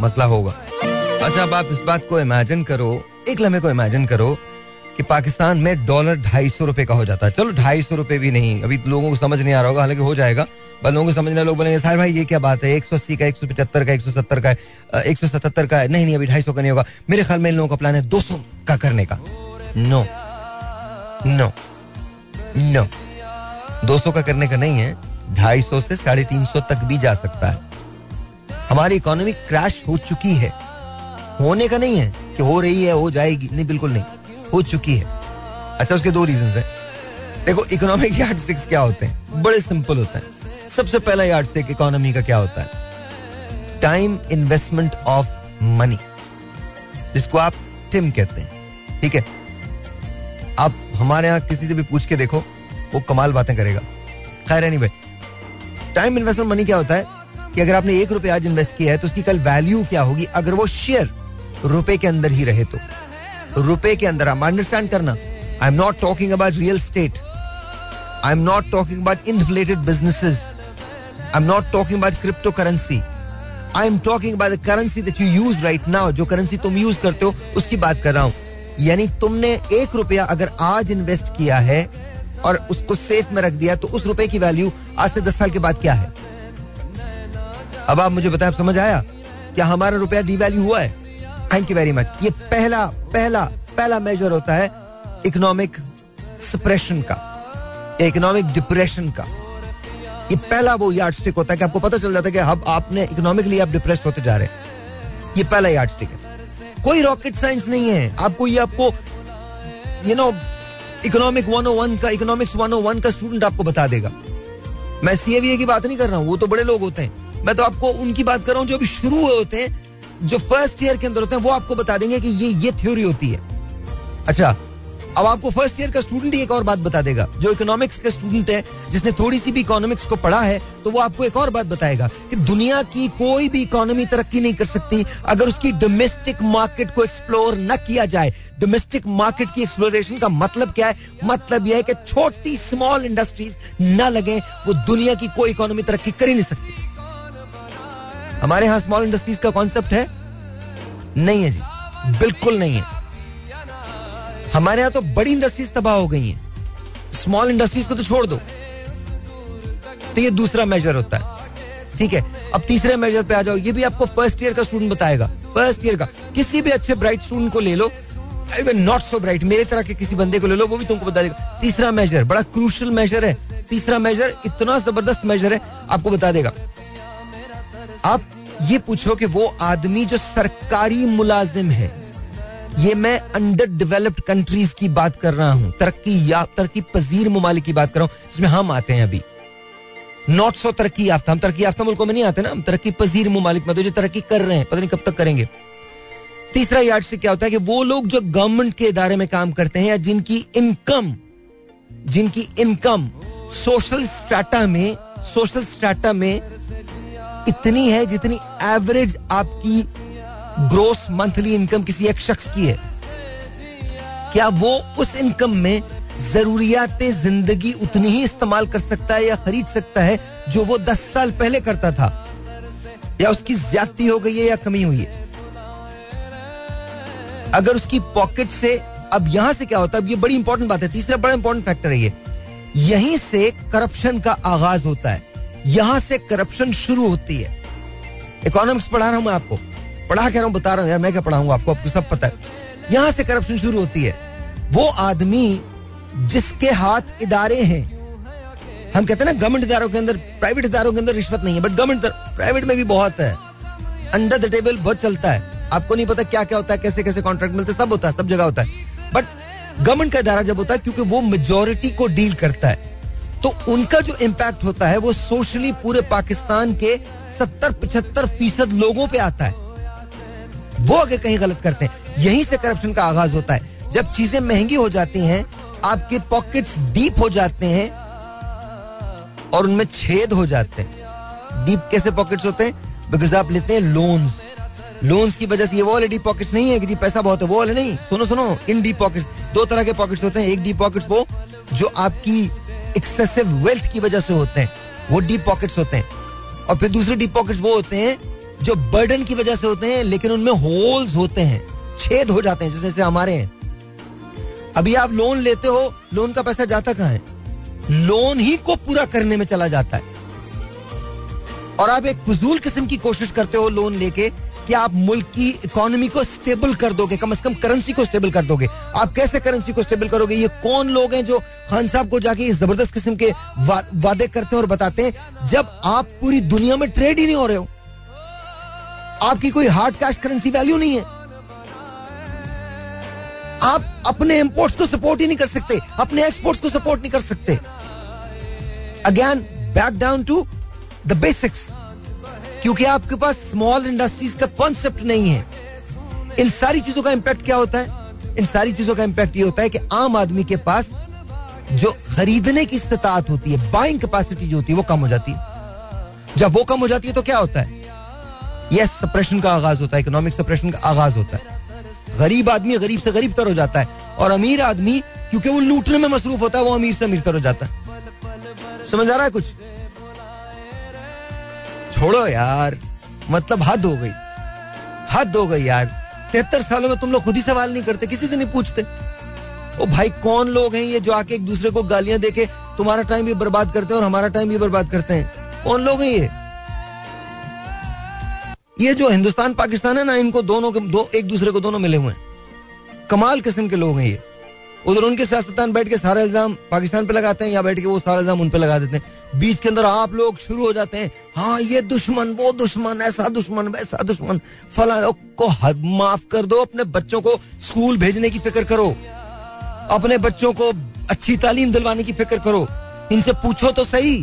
मसला होगा। अच्छा अब आप इस बात को इमेजिन करो। एक लम्हे को इमेजिन करो कि पाकिस्तान में डॉलर ढाई सौ रुपए का हो जाता है। चलो, ढाई सौ रुपए भी नहीं। अभी लोगों को समझ नहीं आ रहा होगा, हालाँकि हो जाएगा। पर लोगों को समझने लोग बोलेंगे सारे भाई, ये क्या बात है? एक सौ अस्सी का, एक सौ पचहत्तर का, एक सौ सत्तर का एक सौ सतहत्तर का, नहीं नहीं, अभी ढाई सौ का नहीं होगा। मेरे ख्याल में इन लोगों का प्लान है दो सौ का करने का। नो नो नो दो सौ का करने का नहीं है, ढाई सौ से साढ़े तीन सौ तक भी जा सकता है। हमारी इकोनॉमी क्रैश हो चुकी है। होने का नहीं है कि हो रही है, हो जाएगी, नहीं, बिल्कुल नहीं। हो चुकी है। अच्छा उसके दो रीजन है। देखो इकोनॉमिक यार्ड क्या होते हैं? बड़े सिंपल होता है। सबसे पहला यार्ड स्टिक इकोनॉमी का क्या होता है? टाइम इन्वेस्टमेंट ऑफ़ मनी जिसको आप टिम कहते हैं, ठीक है? आप हमारे यहाँ किसी से भी पूछ के देखो, वो कमाल बातें करेगा। खैर नहीं भाई टाइम इन्वेस्टमेंट मनी क्या होता है? कि अगर आपने एक रुपए आज इन्वेस्ट किया है तो उसकी कल वैल्यू क्या होगी? अगर वो शेयर रुपए के अंदर ही रहे तो। रुपए के अंदर आप अंडरस्टैंड करना। I am not talking about real estate I am not talking about inflated businesses not talking about crypto currency I am talking about the currency that you use right now जो currency तुम use करते हो, उसकी बात कर रहा हूँ। यानी तुमने एक रुपया अगर आज इन्वेस्ट किया है और उसको सेफ़ में रख दिया तो उस रुपए की वैल्यू आज से दस साल के बाद क्या है? अब आप मुझे बताएँ समझ आया? क्या हमारा रुपया डिवैल्यू हुआ है? थैंक यू वेरी मच ये पहला पहला पहला मेजर होता है इकोनॉमिक सप्रेशन का इकोनॉमिक डिप्रेशन का। ये पहला वो यार्ड स्टिक होता है कि आपको पता चल जाता है कि अब आपने इकोनॉमिकली आप डिप्रेस होते जा रहे हैं। ये पहला यार्ड स्टिक है। कोई रॉकेट साइंस नहीं है। आपको ये आपको यू नो इकोनॉमिक 101 का इकोनॉमिक्स 101 का स्टूडेंट आपको बता देगा। मैं सीएवीए की बात नहीं कर रहा हूँ, वो तो बड़े लोग होते हैं। मैं तो आपको उनकी बात कर रहा हूँ जो अभी शुरू हुए होते हैं, जो फ़र्स्ट ईयर के अंदर होते हैं, वो आपको बता देंगे कि ये ये थ्योरी होती है। अच्छा अब आपको फ़र्स्ट ईयर का स्टूडेंट ही एक और बात बता देगा, जो इकोनॉमिक्स का स्टूडेंट है, जिसने थोड़ी सी भी इकोनॉमिक्स को पढ़ा है तो वो आपको एक और बात बताएगा कि दुनिया की कोई भी इकोनॉमी तरक्की नहीं कर सकती अगर उसकी डोमेस्टिक मार्केट को एक्सप्लोर न किया जाए। डोमेस्टिक मार्केट की एक्सप्लोरेशन का मतलब क्या है? मतलब यह है कि छोटी स्मॉल इंडस्ट्रीज़ न लगे, वो दुनिया की कोई इकोनॉमी तरक्की कर ही नहीं सकती। हमारे यहाँ स्मॉल इंडस्ट्रीज़ का कॉन्सेप्ट है? नहीं है जी। बिल्कुल नहीं है। हमारे यहाँ तो बड़ी इंडस्ट्रीज़ तबाह हो गई हैं। स्मॉल इंडस्ट्रीज़ को तो छोड़ दो। तो ये दूसरा मेजर होता है। ठीक है? अब तीसरे मेजर पे आ जाओ। ये भी आपको फ़र्स्ट ईयर का स्टूडेंट बताएगा। फ़र्स्ट ईयर का। किसी भी अच्छे ब्राइट स्टूडेंट को ले लो। इवन नॉट सो ब्राइट मेरे तरह के किसी बंदे को ले लो, वो भी तुमको बता देगा। तीसरा मेजर बड़ा क्रूशल मेजर है। तीसरा मेजर इतना ज़बरदस्त मेजर है, आपको बता देगा। आप ये पूछो कि वो आदमी जो सरकारी मुलाजिम है ये मैं अंडर डेवलप्ड कंट्रीज़ की बात कर रहा हूँ। तरक्की या, तरक्की पजीर ममालिक की बात कर रहा हूँ, जिसमें हम आते हैं अभी। नॉट सो तरक्की याफ्ता, हम तरक्की याफ्ता मुल्कों में नहीं आते ना, हम तरक्की पजीर ममालिक में तो जो तरक्की कर रहे हैं, पता नहीं कब तक करेंगे। तीसरा यार्ड से क्या होता है कि वो लोग जो गवर्नमेंट के इदारे में काम करते हैं या जिनकी इनकम जिनकी इनकम सोशल स्ट्राटा में सोशल स्ट्राटा में इतनी है जितनी एवरेज आपकी ग्रोस मंथली इनकम किसी एक शख्स की है? क्या वो उस इनकम में जरूरियात ज़िंदगी उतनी ही इस्तेमाल कर सकता है या खरीद सकता है जो वो दस साल पहले करता था? या उसकी ज्यादती हो गई है या कमी हुई है? अगर उसकी पॉकेट से, अब यहाँ से क्या होता है? अब ये बड़ी इंपॉर्टेंट बात है, तीसरा बड़ा इंपॉर्टेंट फैक्टर है ये। यहीं से करप्शन का आगाज़ होता है। यहाँ से करप्शन शुरू होती है। इकोनॉमिक्स पढ़ा रहा हूँ मैं आपको। पढ़ा कह रहा हूँ, बता रहा हूँ, यार मैं क्या पढ़ाऊँगा, आपको आपको सब पता है। यहाँ से करप्शन शुरू होती है। वो आदमी जिसके हाथ इदारे हैं, हम कहते हैं ना गवर्नमेंट इदारों के अंदर प्राइवेट इदारों के अंदर रिश्वत नहीं है बट गवर्नमेंट प्राइवेट में भी बहुत है। अंडर द टेबल बहुत चलता है। आपको नहीं पता क्या क्या होता है कैसे कैसे कॉन्ट्रैक्ट मिलते सब होता है, सब जगह होता है। बट गवर्नमेंट का इदारा जब होता है, क्योंकि वो मेजोरिटी को डील करता है तो उनका जो इम्पैक्ट होता है, वो सोशली पूरे पाकिस्तान के सत्तर पचहत्तर फ़ीसद लोगों पे आता है। वो अगर कहीं गलत करते हैं, यहीं से करप्शन का आगाज़ होता है। जब चीज़ें महँगी हो जाती हैं, आपके पॉकेट्स डीप हो जाते हैं और उनमें छेद हो जाते हैं। डीप कैसे पॉकेट्स होते हैं? बिकॉज़ आप लेते हैं लोन्स लोन्स की वजह से ये वो वाले डीप पॉकेट्स नहीं है कि जी पैसा बहुत है, वो वाले नहीं। सुनो सुनो, इन डीप पॉकेट्स दो तरह के पॉकेट्स होते हैं। एक डीप पॉकेट्स वो, जो आपकी एक्सेसिव वेल्थ की वजह से होते हैं। वो डीप पॉकेट्स होते हैं। और फिर दूसरे डीप पॉकेट्स वो होते हैं जो बर्डन की वजह से होते हैं लेकिन उनमें होल्स होते हैं छेद हो जाते हैं जैसे हमारे हैं। अभी आप लोन लेते हो लोन का पैसा जाता कहाँ है? लोन ही को पूरा करने में चला जाता है। और आप एक फजूल किस्म की कोशिश करते हो लोन लेके कि आप मुल्क की इकोनॉमी को स्टेबल कर दोगे कम से कम करेंसी को स्टेबल कर दोगे। आप कैसे करेंसी को स्टेबल करोगे? ये कौन लोग हैं जो खान साहब को जाके ज़बरदस्त किस्म के वा, वादे करते हैं और बताते हैं जब आप पूरी दुनिया में ट्रेड ही नहीं हो रहे हो। आपकी कोई हार्ड कैश करेंसी वैल्यू नहीं है। आप अपने इंपोर्ट्स को सपोर्ट ही नहीं कर सकते, अपने एक्सपोर्ट्स को सपोर्ट नहीं कर सकते। Again back down to the basics क्योंकि आपके पास स्मॉल इंडस्ट्रीज़ का कॉन्सेप्ट नहीं है। इन सारी चीज़ों का इंपैक्ट क्या होता है? इन सारी चीज़ों का इंपैक्ट ये होता है कि आम आदमी के पास जो खरीदने की इस्तात होती है बाइंग कैपेसिटी जो होती है, वो कम हो जाती है। जब वो कम हो जाती है तो क्या होता है? यस सप्रेशन का आगाज़ होता है इकोनॉमिक सप्रेशन का आगाज़ होता है। गरीब आदमी गरीब से गरीब तर हो जाता है और अमीर आदमी, क्योंकि वो लूटने में मसरूफ होता है, वो अमीर से अमीर तर हो जाता है। समझ आ रहा है कुछ? छोड़ो यार मतलब हद हो गई। हद हो गई यार। तिहत्तर सालों में तुम लोग खुद ही सवाल नहीं करते, किसी से नहीं पूछते। ओ भाई, कौन लोग हैं ये जो आके एक दूसरे को गालियाँ देके तुम्हारा टाइम भी बर्बाद करते हैं और हमारा टाइम भी बर्बाद करते हैं? कौन लोग हैं ये? ये जो हिंदुस्तान, पाकिस्तान है ना, इनको दोनों के, दो, एक दूसरे को दोनों मिले हुए हैं। कमाल किस्म के लोग हैं ये। उधर उनके सियासतदान बैठ के सारा इल्ज़ाम पाकिस्तान पे लगाते हैं, या बैठ के वो सारा इल्ज़ाम उन पे लगा देते हैं। बीच के अंदर आप लोग शुरू हो जाते हैं हाँ ये दुश्मन, वो दुश्मन, ऐसा दुश्मन, वैसा दुश्मन, फला को हद माफ़ कर दो, अपने बच्चों को स्कूल भेजने की फ़िक्र करो। अपने बच्चों को अच्छी तालीम दिलवाने की फ़िक्र करो। इनसे पूछो तो सही।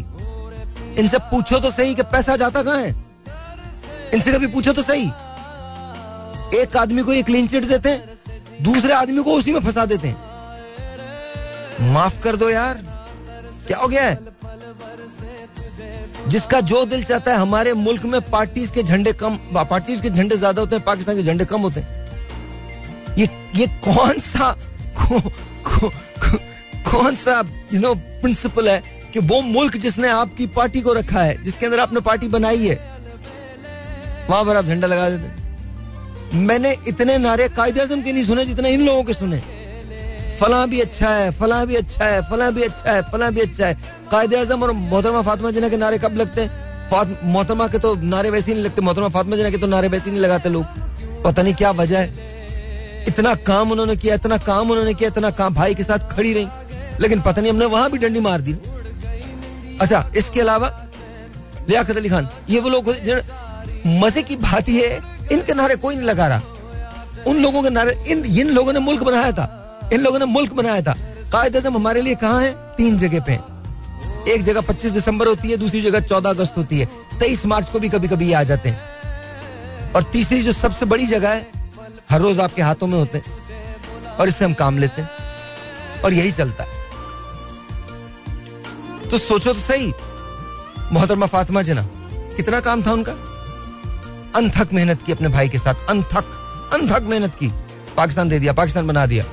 इनसे पूछो तो सही कि पैसा जाता कहाँ है? इनसे कभी पूछो तो सही। एक आदमी को ये क्लीन चिट देते हैं दूसरे आदमी को उसी में फंसा देते हैं। माफ़ कर दो यार क्या हो गया है? जिसका जो दिल चाहता है हमारे मुल्क में पार्टीज़ के झंडे कम पार्टीज़ के झंडे ज़्यादा होते हैं पाकिस्तान के झंडे कम होते हैं। ये ये कौन सा कौ, कौ, कौ, कौन सा यू नो प्रिंसिपल है कि वो मुल्क जिसने आपकी पार्टी को रखा है जिसके अंदर आपने पार्टी बनाई है वहाँ पर आप झंडा लगा देते। मैंने इतने नारे कायदे आज़म के नहीं सुने जितने इन लोगों के सुने। फला भी अच्छा है, फला भी अच्छा है, फला भी अच्छा है, फला भी अच्छा है। कायदे आज़म और मोहतरमा फातिमा जिना के नारे कब लगते हैं? मोहतरमा के तो नारे वैसे नहीं लगते, मोहतरमा फातिमा जिना के तो नारे वैसे नहीं लगाते लोग। पता नहीं क्या वजह है। इतना काम उन्होंने किया, इतना काम उन्होंने किया, इतना काम भाई के साथ खड़ी रही। लेकिन पता नहीं हमने वहाँ भी डंडी मार दी। अच्छा इसके अलावा लियाकत अली खान, ये वो लोग मज़े की बात ये है, इनके नारे कोई नहीं लगा रहा। उन लोगों के नारे, इन इन लोगों ने मुल्क बनाया था, इन लोगों ने मुल्क बनाया था। कायद अजम हमारे लिए कहाँ है? तीन जगह पे एक जगह 25 दिसंबर होती है, दूसरी जगह 14 अगस्त होती है। 23 मार्च को भी कभी कभी आ जाते हैं। और तीसरी जो सबसे बड़ी जगह है, हर रोज आपके हाथों में होते हैं। और इससे हम काम लेते हैं। और यही चलता है। तो सोचो तो सही। मोहतरमा फातिमा जना, कितना काम था उनका? अनथक मेहनत की अपने भाई के साथ, अनथक अनथक मेहनत की। पाकिस्तान दे दिया, पाकिस्तान बना दिया।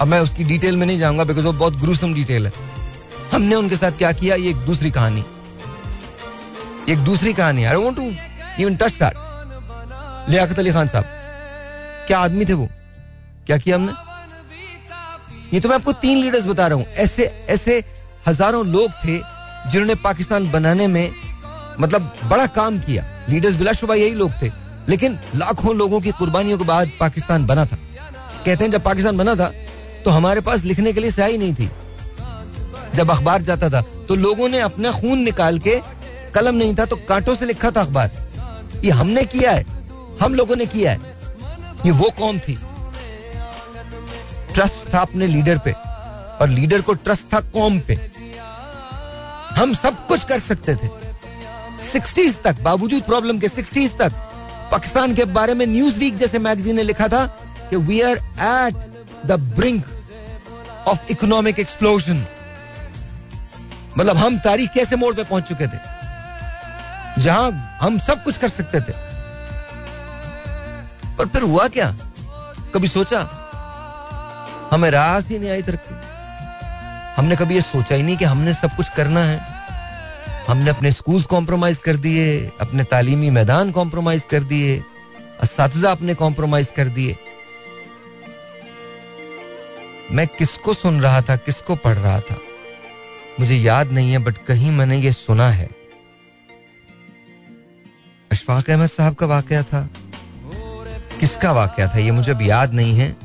अब मैं उसकी डिटेल में नहीं जाऊँगा बिकॉज़ वो बहुत ग्रूसम डिटेल है। हमने उनके साथ क्या किया? ये एक दूसरी कहानी। एक दूसरी कहानी। I want to even touch that Liaquat Ali Khan साहब, क्या आदमी थे वो? क्या किया हमने? ये तो मैं आपको तीन लीडर्स बता रहा हूँ। ऐसे ऐसे हज़ारों लोग थे जिन्होंने पाकिस्तान बनाने में मतलब बड़ा काम किया। लीडर्स बिलाशुबा यही लोग थे। लेकिन लाखों लोगों की कुर्बानियों के बाद पाकिस्तान बना था। कहते हैं जब पाकिस्तान बना था तो हमारे पास लिखने के लिए स्याही नहीं थी। जब अखबार जाता था तो लोगों ने अपना खून निकाल के कलम नहीं था तो कांटों से लिखा था अखबार। ये हमने किया है। हम लोगों ने किया है। ये वो कौम थी। ट्रस्ट था अपने लीडर पे। और लीडर को ट्रस्ट था कौम पे। हम सब कुछ कर सकते थे। सिक्सटीज तक, बावजूद प्रॉब्लम के सिक्सटीज तक। पाकिस्तान के बारे में न्यूज़ वीक जैसे मैगजीन ने लिखा था कि we are at the brink of economic explosion मतलब हम तारीख कैसे मोड़ पे पहुँच चुके थे? जहाँ हम सब कुछ कर सकते थे। पर फिर हुआ क्या? कभी सोचा? हमें रास ही नहीं आई तरक्की। हमने कभी ये सोचा ही नहीं कि हमने सब कुछ करना है। हमने अपने स्कूल्स कॉम्प्रोमाइज कर दिए, अपने तालीमी मैदान कॉम्प्रोमाइज कर दिए अपने कॉम्प्रोमाइज कर दिए। मैं किसको सुन रहा था, किसको पढ़ रहा था? मुझे याद नहीं है बट कहीं मैंने ये सुना है। अशफाक अहमद साहब का वाकया था। किसका वाकया था, ये मुझे अब याद नहीं है।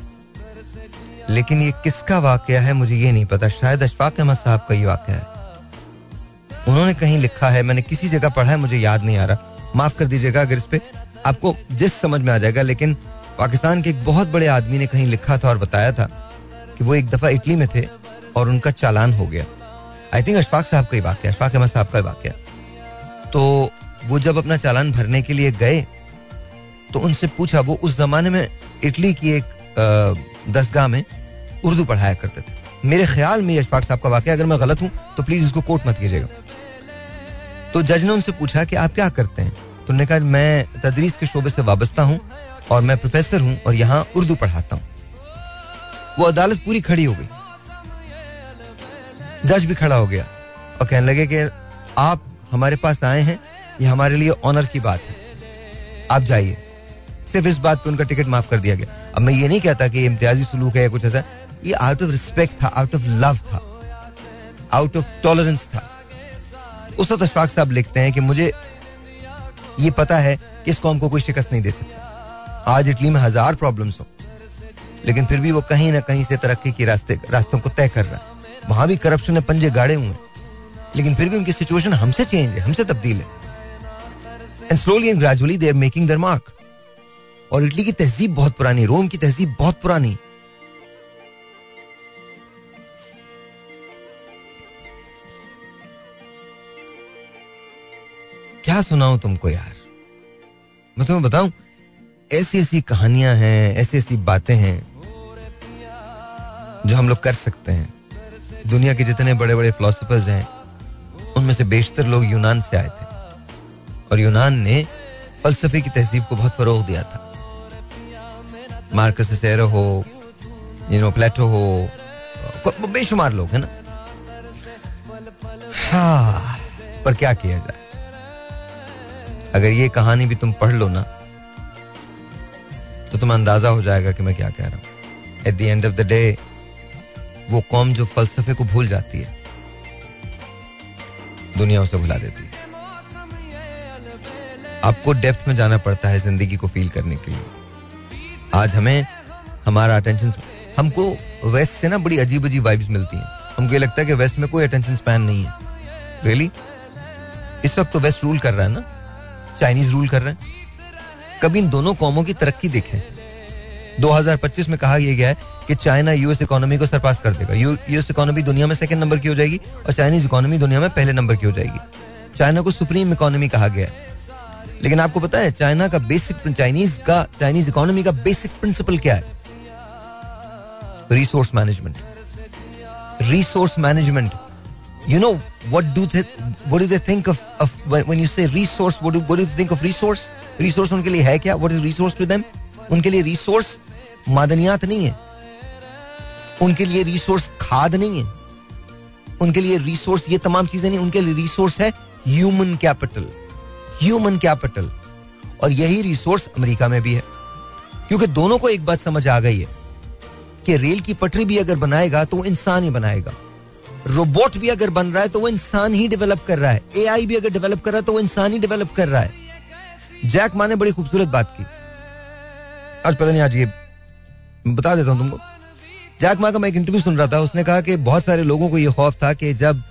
लेकिन ये किसका वाकया है, मुझे ये नहीं पता। शायद अशफाक अहमद साहब का ये वाकया है। उन्होंने कहीं लिखा है, मैंने किसी जगह पढ़ा है, मुझे याद नहीं आ रहा। माफ़ कर दीजिएगा अगर इस पर आपको जिस समझ में आ जाएगा, लेकिन पाकिस्तान के एक बहुत बड़े आदमी ने कहीं लिखा था और बताया था कि वो एक दफ़ा इटली में थे और उनका चालान हो गया। आई थिंक अशफाक साहब का ही वाक्य अशफाक अहमद साहब का ही वाक्य तो वो जब अपना चालान भरने के लिए गए तो उनसे पूछा, वो उस जमाने में इटली की एक दसगाह में उर्दू पढ़ाया करते थे। मेरे ख्याल में अशफाक साहब का वाक्य अगर मैं गलत हूँ तो प्लीज़ इसको कोट मत कीजिएगा। तो जज ने उनसे पूछा कि आप क्या करते हैं? तो उन्होंने कहा, मैं तदरीस के शोबे से वाबस्ता हूँ और मैं प्रोफेसर हूँ और यहाँ उर्दू पढ़ाता हूँ। वो अदालत पूरी खड़ी हो गई। जज भी खड़ा हो गया और कहने लगे कि, आप हमारे पास आए हैं, ये हमारे लिए ऑनर की बात है। आप जाइए। सिर्फ़ इस बात पे उनका टिकट माफ़ कर दिया गया। अब मैं ये नहीं कहता कि इम्तियाजी सलूक है या कुछ ऐसा। ये आउट ऑफ़ रिस्पेक्ट था आउट ऑफ़ लव था। आउट ऑफ़ टॉलरेंस था। उस वक्त अशफाक साहब लिखते हैं कि मुझे ये पता है कि इस कौम को कोई शिकस्त नहीं दे सकता। आज इटली में हज़ार प्रॉब्लम्स हो, लेकिन फिर भी वो कहीं ना कहीं से तरक्की के रास्ते रास्तों को तय कर रहा है। वहाँ भी करप्शन ने पंजे गाड़े हुए लेकिन फिर भी उनकी सिचुएशन हमसे चेंज है, हमसे तब्दील है। And slowly and gradually they are making Denmark और इटली की तहजीब बहुत पुरानी, रोम की तहजीब बहुत पुरानी। क्या सुनाऊं तुमको यार? मैं तुम्हें बताऊँ ऐसी ऐसी कहानियाँ हैं ऐसी ऐसी बातें हैं, जो हम लोग कर सकते हैं। दुनिया के जितने बड़े बड़े फिलोसफर्स हैं, उनमें से बेशतर लोग यूनान से आए थे। और यूनान ने फलसफे की तहजीब को बहुत फरोग दिया था। मार्कस हो, यू नो, प्लेटो हो बेशुमार लोग है ना? हाँ पर क्या किया जाए? अगर ये कहानी भी तुम पढ़ लो ना तो तुम्हें अंदाज़ा हो जाएगा कि मैं क्या कह रहा हूँ। At the end of the day वो कौम जो फलसफे को भूल जाती है, दुनिया उसे भुला देती है। आपको डेप्थ में जाना पड़ता है ज़िंदगी को फील करने के लिए। आज हमें, हमारा अटेंशन हमको वेस्ट से ना बड़ी अजीब अजीब वाइब्स मिलती हैं। हमको ये लगता है कि वेस्ट में कोई अटेंशन स्पैन नहीं है। Really really? इस वक्त तो वेस्ट रूल कर रहा है ना? चाइनीज़ रूल कर रहे हैं। कभी इन दोनों कौमों की तरक्की देखें। 2025 में कहा यह गया है कि चाइना यूएस इकोनॉमी को सरपास कर देगा। यूएस इकोनॉमी दुनिया में सेकंड नंबर की हो जाएगी और चाइनीज़ इकोनॉमी दुनिया में पहले नंबर की हो जाएगी। चाइना को सुप्रीम इकोनॉमी कहा गया है। लेकिन आपको पता है, चाइना का बेसिक चाइनीज़ का, चाइनीज़ इकोनॉमी का बेसिक प्रिंसिपल क्या है? Resource management resource management you know what do they what do they think of of when when you say resource what do what do you think of resource resource उनके लिए है क्या what is resource to them उनके लिए resource मादनियात नहीं है उनके लिए resource खाद नहीं है उनके लिए resource ये तमाम चीज़ें नहीं उनके लिए resource है human capital human capital और यही रिसोर्स अमेरिका में भी है क्योंकि दोनों को एक बात समझ आ गई है कि रेल की पटरी भी अगर बनाएगा तो इंसान ही बनाएगा रोबोट भी अगर बन रहा है तो वो इंसान ही डेवलप कर रहा है। एआई भी अगर डेवलप कर रहा है तो वो इंसान ही डेवलप कर रहा है। जैक मा ने बड़ी खूबसूरत बात की। आज पता नहीं, आज ये बता देता हूँ तुमको। जैक मा का मैं एक इंटरव्यू सुन रहा था। उसने कहा कि बहुत सारे लोगों को ये खौफ था कि जब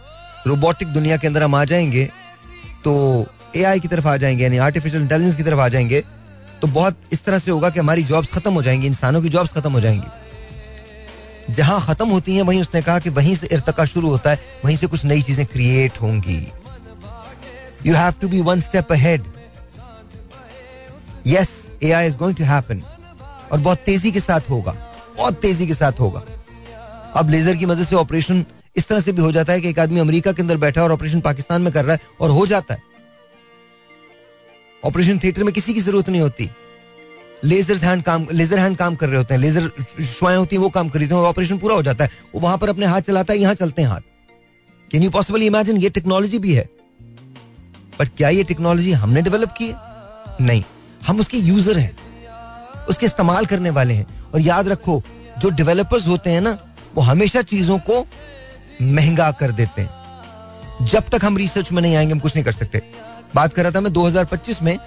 रोबोटिक दुनिया के अंदर हम आ जाएँगे तो एआई की तरफ़ आ जाएँगे, यानी आर्टिफिशियल इंटेलिजेंस की तरफ़ आ जाएँगे तो बहुत इस तरह से होगा कि हमारी जॉब्स खत्म हो जाएँगी, इंसानों की जॉब्स खत्म हो जाएँगी। जहाँ खत्म होती हैं, वहीं उसने कहा कि वहीं से इर्तका शुरू होता है, वहीं से कुछ नई चीज़ें क्रिएट होंगी। You have to be one step ahead yes A I is going to happen और बहुत तेज़ी के साथ होगा, बहुत तेज़ी के साथ होगा। अब लेजर की मदद से ऑपरेशन इस तरह से भी हो जाता है कि एक आदमी अमेरिका के अंदर बैठा है और ऑपरेशन पाकिस्तान में कर रहा है और हो जाता है। ऑपरेशन थिएटर में किसी की ज़रूरत नहीं होती। लेजर हैंड काम, लेजर हैंड काम कर रहे होते हैं, लेजर शुआएँ होती हैं, वो काम कर हैं ऑपरेशन पूरा हो जाता है, वो वहाँ पर अपने हाथ चलाता है, यहाँ चलते हैं हाथ। कैन यू पॉसिबल इमेजिन ये टेक्नोलॉजी भी है। बट क्या ये टेक्नोलॉजी हमने डेवलप की है? नहीं। हम उसके यूज़र हैं, उसके इस्तेमाल करने वाले हैं। और याद रखो, जो डेवलपर्स होते हैं ना, वो हमेशा चीज़ों को महँगा कर देते हैं। जब तक हम रिसर्च में नहीं आएँगे, हम कुछ नहीं कर सकते। बात कर रहा था मैं 2025 में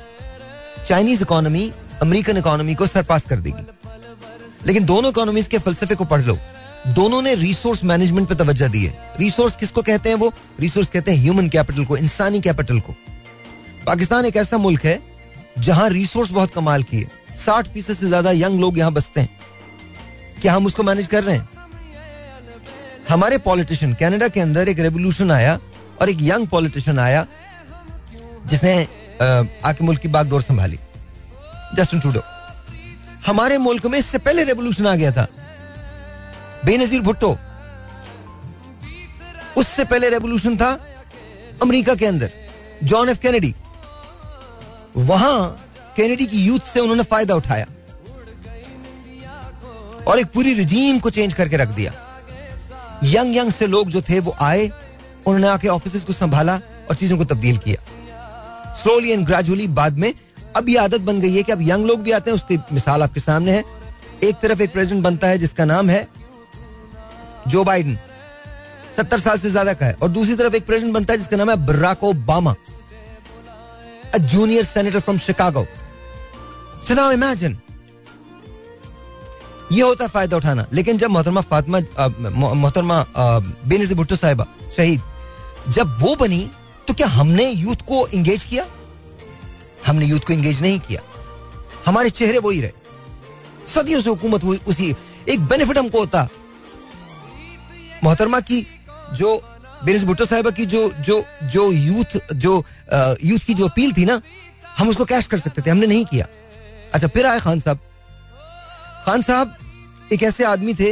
चाइनीज़ इकोनॉमी अमेरिकन इकोनॉमी को सरपास कर देगी। लेकिन दोनों इकोनॉमीज के फलसफे को पढ़ लो। दोनों ने रिसोर्स मैनेजमेंट पर तवज्जो दी है। रिसोर्स किसको कहते हैं वो? रिसोर्स कहते हैं ह्यूमन कैपिटल को, इंसानी कैपिटल को। पाकिस्तान एक ऐसा मुल्क है जहाँ रिसोर्स बहुत कमाल की है। साठ फ़ीसद से ज़्यादा यंग लोग यहाँ बसते हैं। क्या हम उसको मैनेज कर रहे हैं? हमारे पॉलिटिशियन कनाडा के अंदर एक रेवोल्यूशन आया और एक यंग पॉलिटिशियन आया जिसने आके मुल्क की बागडोर संभाली। जस्टिन ट्रूडो हमारे मुल्क में इससे पहले रेवोल्यूशन आ गया था। बेनजीर भुट्टो। उससे पहले रेवोल्यूशन था अमेरिका के अंदर। जॉन एफ़ कैनेडी वहाँ कैनेडी की यूथ से उन्होंने फ़ायदा उठाया। और एक पूरी रिजीम को चेंज करके रख दिया। यंग यंग से लोग जो थे वो आए, उन्होंने आके ऑफ़िस को संभाला और चीज़ों को तब्दील किया। स्लोली एंड ग्रेजुअली बाद में अब ये आदत बन गई है कि अब यंग लोग भी आते हैं, उसकी मिसाल आपके सामने है। एक तरफ़ एक प्रेसिडेंट बनता है, जिसका नाम है जो बाइडन सत्तर साल से ज़्यादा का है। और दूसरी तरफ़ एक प्रेसिडेंट बनता है, जिसका नाम है Barack Obama a junior senator from Chicago so now imagine ये होता है फ़ायदा उठाना। लेकिन जब मोहतरमा फातिमा मोहतरमा बेनजीर भुट्टो साहिबा, शहीद, जब वो बनी तो क्या हमने यूथ को इंगेज किया? हमने यूथ को इंगेज नहीं किया। हमारे चेहरे वही रहे। सदियों से हुकूमत हुई, उसी एक बेनिफिट हमको होता। मोहतरमा की जो बेनस भुट्टो साहिबा की जो जो जो यूथ जो यूथ की जो अपील थी ना, हम उसको कैश कर सकते थे, हमने नहीं किया। अच्छा फिर आए खान साहब। खान साहब एक ऐसे आदमी थे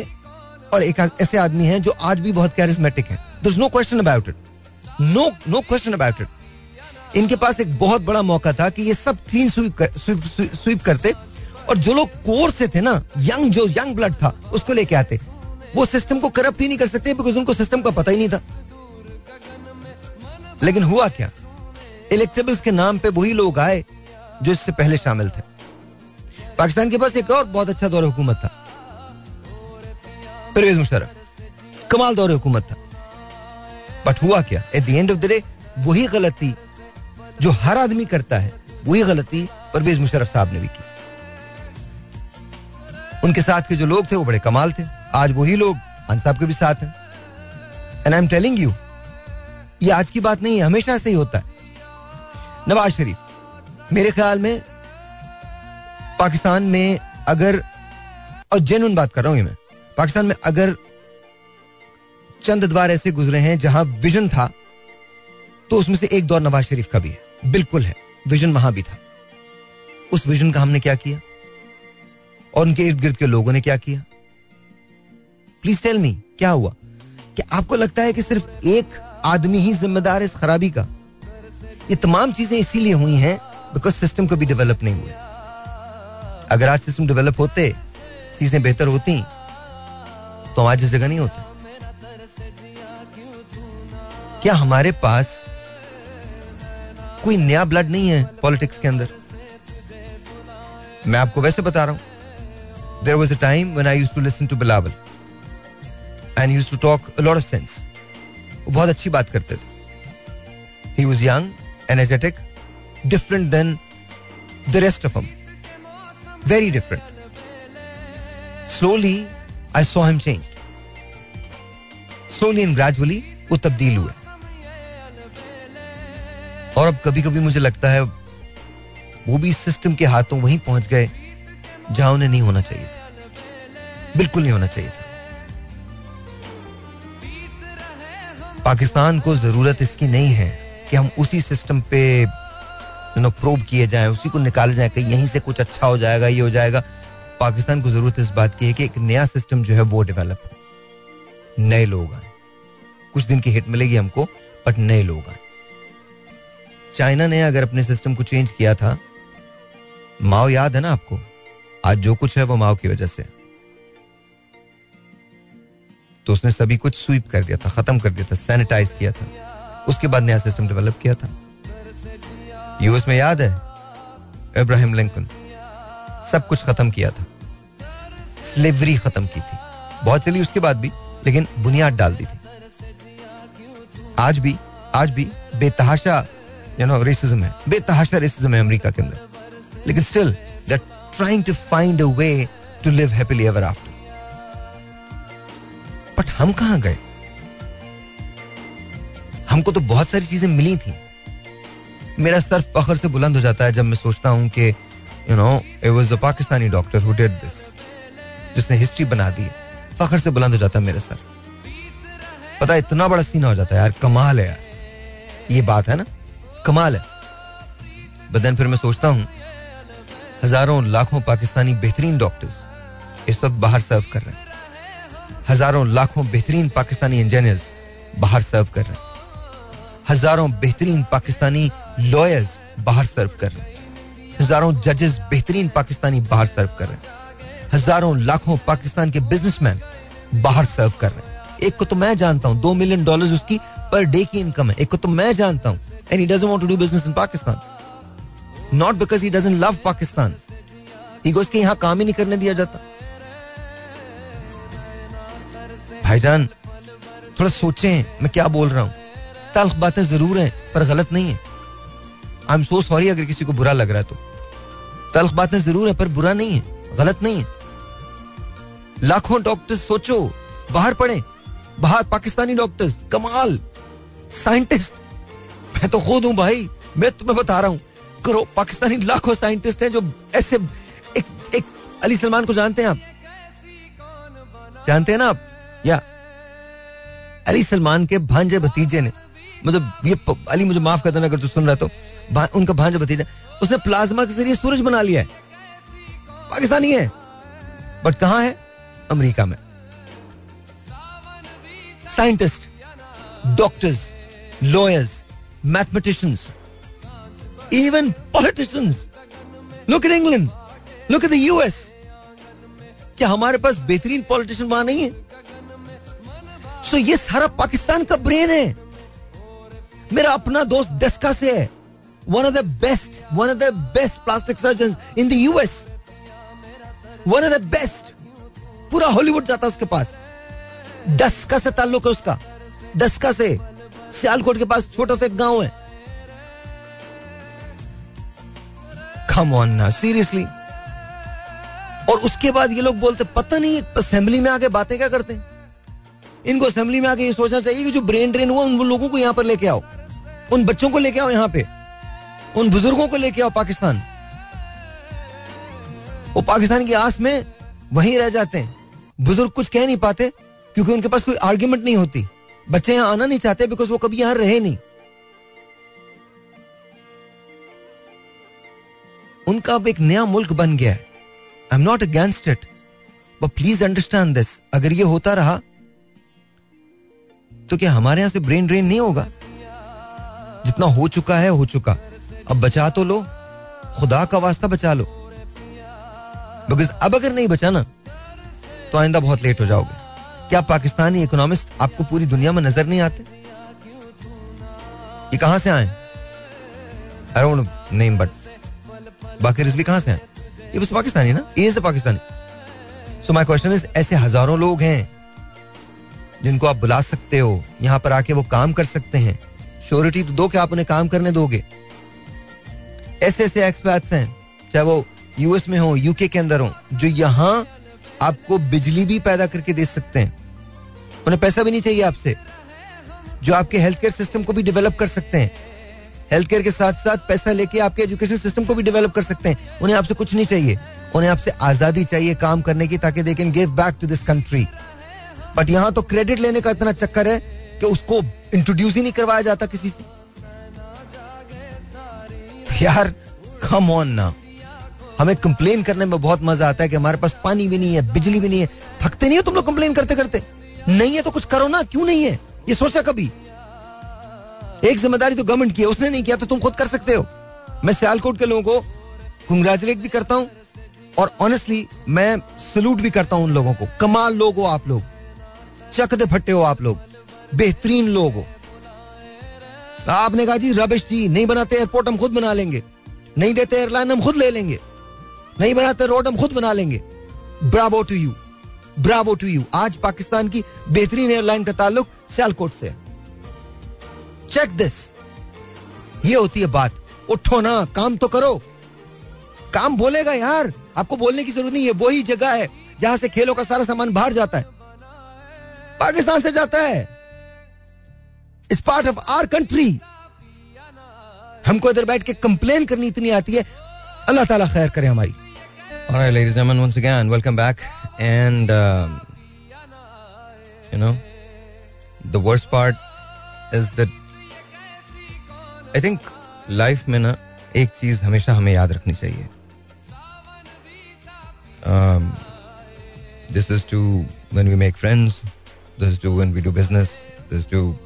और एक ऐसे आदमी हैं जो आज भी बहुत कैरिस्मेटिक हैं। No question about it no no question about it इनके पास एक बहुत बड़ा मौका था कि ये सब क्लीन स्वीप कर, स्वीप, स्वीप, स्वीप करते और जो लोग कोर से थे ना यंग जो यंग ब्लड था उसको लेके आते। वो सिस्टम को करप्ट ही नहीं कर सकते बिकॉज़ उनको सिस्टम का पता ही नहीं था। लेकिन हुआ क्या? इलेक्टेबल्स के नाम पे वही लोग आए जो इससे पहले शामिल थे। पाकिस्तान के पास एक और बहुत अच्छा दौर हुकूमत था। परवेज मुशरफ कमाल दौर हुकूमत था। बट हुआ क्या? At the end of the day वही गलती जो हर आदमी करता है, वही गलती परवेज मुशरफ साहब ने भी की। उनके साथ के जो लोग थे, वो बड़े कमाल थे। आज वही लोग खान साहब के भी साथ हैं। And I am telling you ये आज की बात नहीं है हमेशा से ही होता है। नवाज़ शरीफ, मेरे ख्याल में पाकिस्तान में अगर, और जेनुन बात कर रहा हूँ मैं, पाकिस्तान में अगर चंद द्वार ऐसे गुजरे हैं जहाँ विजन था तो उसमें से एक दौर नवाज़ शरीफ का भी है। बिल्कुल है। विजन वहाँ भी था। उस विजन का हमने क्या किया? और उनके इर्द गिर्द के लोगों ने क्या किया? प्लीज़ टेल मी क्या हुआ? कि आपको लगता है कि सिर्फ़ एक आदमी ही जिम्मेदार है इस खराबी का? ये तमाम चीज़ें इसीलिए हुई हैं बिकॉज़ सिस्टम कभी डेवलप नहीं हुए अगर आज सिस्टम डेवलप होते, चीज़ें बेहतर होती तो आज इस जगह नहीं होते। क्या हमारे पास कोई नया ब्लड नहीं है पॉलिटिक्स के अंदर। मैं आपको वैसे बता रहा हूँ there was a time when I use to listen to Bilawal and use to talk lot of sense वो बहुत अच्छी बात करते थे। He was young energetic different than the rest of हम very different slowly I saw him change slowly and gradually वो तब्दील हुए। और अब कभी कभी मुझे लगता है, वो भी सिस्टम के हाथों वहीं पहुँच गए, जहाँ उन्हें नहीं होना चाहिए था। बिल्कुल नहीं होना चाहिए था। पाकिस्तान को ज़रूरत इसकी नहीं है कि हम उसी सिस्टम पे नो प्रोब किए जाए, उसी को निकाले जाए, कहीं यहीं से कुछ अच्छा हो जाएगा, ये हो जाएगा। पाकिस्तान को ज़रूरत इस बात की है कि एक नया सिस्टम जो है वो डेवलप हो। नए लोग आए। कुछ दिन की हिट मिलेगी हमको बट नए लोग आए। चाइना ने अगर अपने सिस्टम को चेंज किया था, माओ याद है ना आपको? आज जो कुछ है वो माओ की वजह से। तो उसने सभी कुछ स्वीप कर दिया था, खत्म कर दिया था सैनिटाइज किया था। उसके बाद नया सिस्टम डेवलप किया था। यूएस में याद है? Abraham Lincoln. सब कुछ खत्म किया था। स्लेवरी खत्म की थी। बहुत चली उसके बाद भी, लेकिन बुनियाद डाल दी थी। आज भी आज भी बेतहाशा यू नो रेसिज्म है. बेतहाशा रेसिज्म है अमेरिका के अंदर. लेकिन still they trying to find a way to live happily ever after but हम कहाँ गए? हमको तो बहुत सारी चीज़ें मिली थी. मेरा सर फखर से बुलंद हो जाता है जब मैं सोचता हूँ कि you know it was the Pakistani doctor who did this जिसने हिस्ट्री बना दी. फखर से बुलंद हो जाता है मेरा सर. पता इतना बड़ा सीना हो जाता है यार. कमाल है यार. ये बात है ना? कमाल है। बदन फिर मैं सोचता हूँ, हज़ारों लाखों पाकिस्तानी बेहतरीन डॉक्टर्स इस वक्त बाहर सर्व कर रहे हैं। हज़ारों लाखों बेहतरीन पाकिस्तानी इंजीनियर्स बाहर सर्व कर रहे हैं। हज़ारों बेहतरीन पाकिस्तानी लॉयर्स बाहर सर्व कर रहे हैं। हज़ारों जजेस बेहतरीन पाकिस्तानी बाहर सर्व कर रहे हैं। हज़ारों लाखों पाकिस्तान के बिजनेसमैन बाहर सर्व कर रहे हैं। एक को तो मैं जानता हूँ, दो मिलियन डॉलर उसकी पर डे की इनकम है। एक को तो मैं जानता हूँ and he doesn't want to do business in Pakistan not because he doesn't love Pakistan he goes के यहाँ काम ही नहीं करने दिया जाता भाईजान थोड़ा सोचें मैं क्या बोल रहा हूँ तल्ख बातें ज़रूर हैं पर गलत नहीं है आई एम सो सॉरी अगर किसी को बुरा लग रहा है तो तल्ख बातें ज़रूर है पर बुरा नहीं है गलत नहीं है लाखों डॉक्टर्स सोचो बाहर पढ़े बाहर पाकिस्तानी डॉक्टर्स कमाल साइंटिस्ट मैं तो खुद हूँ भाई। मैं तुम्हें बता रहा हूँ। करो, पाकिस्तानी लाखों साइंटिस्ट हैं जो ऐसे एक एक अली सलमान को जानते हैं आप। जानते हैं ना आप? या अली सलमान के भांजे भतीजे ने मतलब ये अली मुझे माफ़ कर देना अगर तू सुन रहा तो उनका भांजा भतीजा, उसने प्लाज्मा के ज़रिए सूरज बना लिया है। पाकिस्तानी है। बट कहाँ है? अमेरिका में। Scientist, doctors, lawyers mathematicians even politicians look in England look in the US क्या हमारे पास बेहतरीन पॉलिटिशियन वहाँ नहीं है? सो so ये सारा पाकिस्तान का ब्रेन है। मेरा अपना दोस्त डेस्का से है। One of the best one of the best plastic surgeon in the US one of the best पूरा हॉलीवुड जाता उसके पास। डस्का से ताल्लुक है उसका। डस्का से। सियालकोट के पास छोटा सा गाँव है। कम ऑन ना सीरियसली और उसके बाद ये लोग बोलते, पता नहीं असेंबली में आके बातें क्या करते हैं? इनको असेंबली में आके ये सोचना चाहिए कि जो ब्रेन ड्रेन हुआ, उन लोगों को यहाँ पर लेके आओ। उन बच्चों को लेके आओ यहाँ पे। उन बुज़ुर्गों को लेके आओ पाकिस्तान। वो पाकिस्तान की आस में वहीं रह जाते हैं। बुज़ुर्ग कुछ कह नहीं पाते, क्योंकि उनके पास कोई आर्ग्यूमेंट नहीं होती। बच्चे यहाँ आना नहीं चाहते बिकॉज़ वो कभी यहाँ रहे नहीं। उनका अब एक नया मुल्क बन गया है। I am not against it but please understand this अगर ये होता रहा तो क्या हमारे यहाँ से ब्रेन ड्रेन नहीं होगा? जितना हो चुका है, हो चुका। अब बचा तो लो, खुदा का वास्ता बचा लो। बिकॉज़ अब अगर नहीं बचा ना तो आइंदा बहुत लेट हो जाओगे। क्या पाकिस्तानी इकोनॉमिस्ट आपको पूरी दुनिया में नज़र नहीं आते? ये कहाँ से आए? नेम बट बाकी रिजवी कहाँ से आए? ये बस पाकिस्तानी ना? ये से Pakistani. So my question is ऐसे हज़ारों लोग हैं जिनको आप बुला सकते हो, यहाँ पर आके वो काम कर सकते हैं। श्योरिटी तो दो कि आप उन्हें काम करने दोगे। ऐसे ऐसे एक्सपर्ट्स हैं, चाहे वो यूएस में हो यूके के अंदर हो, जो यहाँ आपको बिजली भी पैदा करके दे सकते हैं। उन्हें पैसा भी नहीं चाहिए आपसे। जो आपके हेल्थ केयर सिस्टम को भी डेवलप कर सकते हैं। हेल्थ केयर के साथ साथ पैसा लेके आपके एजुकेशन सिस्टम को भी डेवलप कर सकते हैं। उन्हें आपसे कुछ नहीं चाहिए। उन्हें आपसे आज़ादी चाहिए काम करने की, ताकि they can give back to this country but यहाँ तो क्रेडिट लेने का इतना चक्कर है कि उसको इंट्रोड्यूस ही नहीं करवाया जाता किसी से। यार कम ऑन ना हमें कंप्लेन करने में बहुत मज़ा आता है कि हमारे पास पानी भी नहीं है, बिजली भी नहीं है। थकते नहीं हो तुम लोग कंप्लेन करते करते? नहीं है तो कुछ करो ना, क्यों नहीं है? ये सोचा कभी? एक ज़िम्मेदारी तो गवर्नमेंट की है, उसने नहीं किया तो तुम खुद कर सकते हो। मैं सियालकोट के लोगों को कंग्रेचुलेट भी करता हूँ और ऑनेस्टली मैं सल्यूट भी करता हूँ उन लोगों को। कमाल लोग हो आप लोग। चक दे फट्टे हो आप लोग। बेहतरीन लोग हो। आपने कहा जी रबिश जी, नहीं बनाते एयरपोर्ट हम खुद बना लेंगे। नहीं देते एयरलाइन हम खुद ले लेंगे। नहीं बनाते, रोड हम खुद बना लेंगे। Bravo to you bravo to you आज पाकिस्तान की बेहतरीन एयरलाइन का ताल्लुक सियालकोट से चेक दिस ये होती है बात। उठो ना, काम तो करो। काम बोलेगा यार। आपको बोलने की ज़रूरत नहीं है। वही जगह है जहाँ से खेलों का सारा सामान बाहर जाता है। पाकिस्तान से जाता है। इस पार्ट ऑफ़ आर कंट्री हमको इधर बैठ के कंप्लेन करनी इतनी आती है। अल्लाह ताला खैर करे हमारी। All right, ladies and gentlemen, once again, welcome back. And, um, you know, the worst part is that I think life में ना एक चीज़ हमेशा हमें याद रखनी चाहिए um, this is to when we make friends this is to when we do business this is to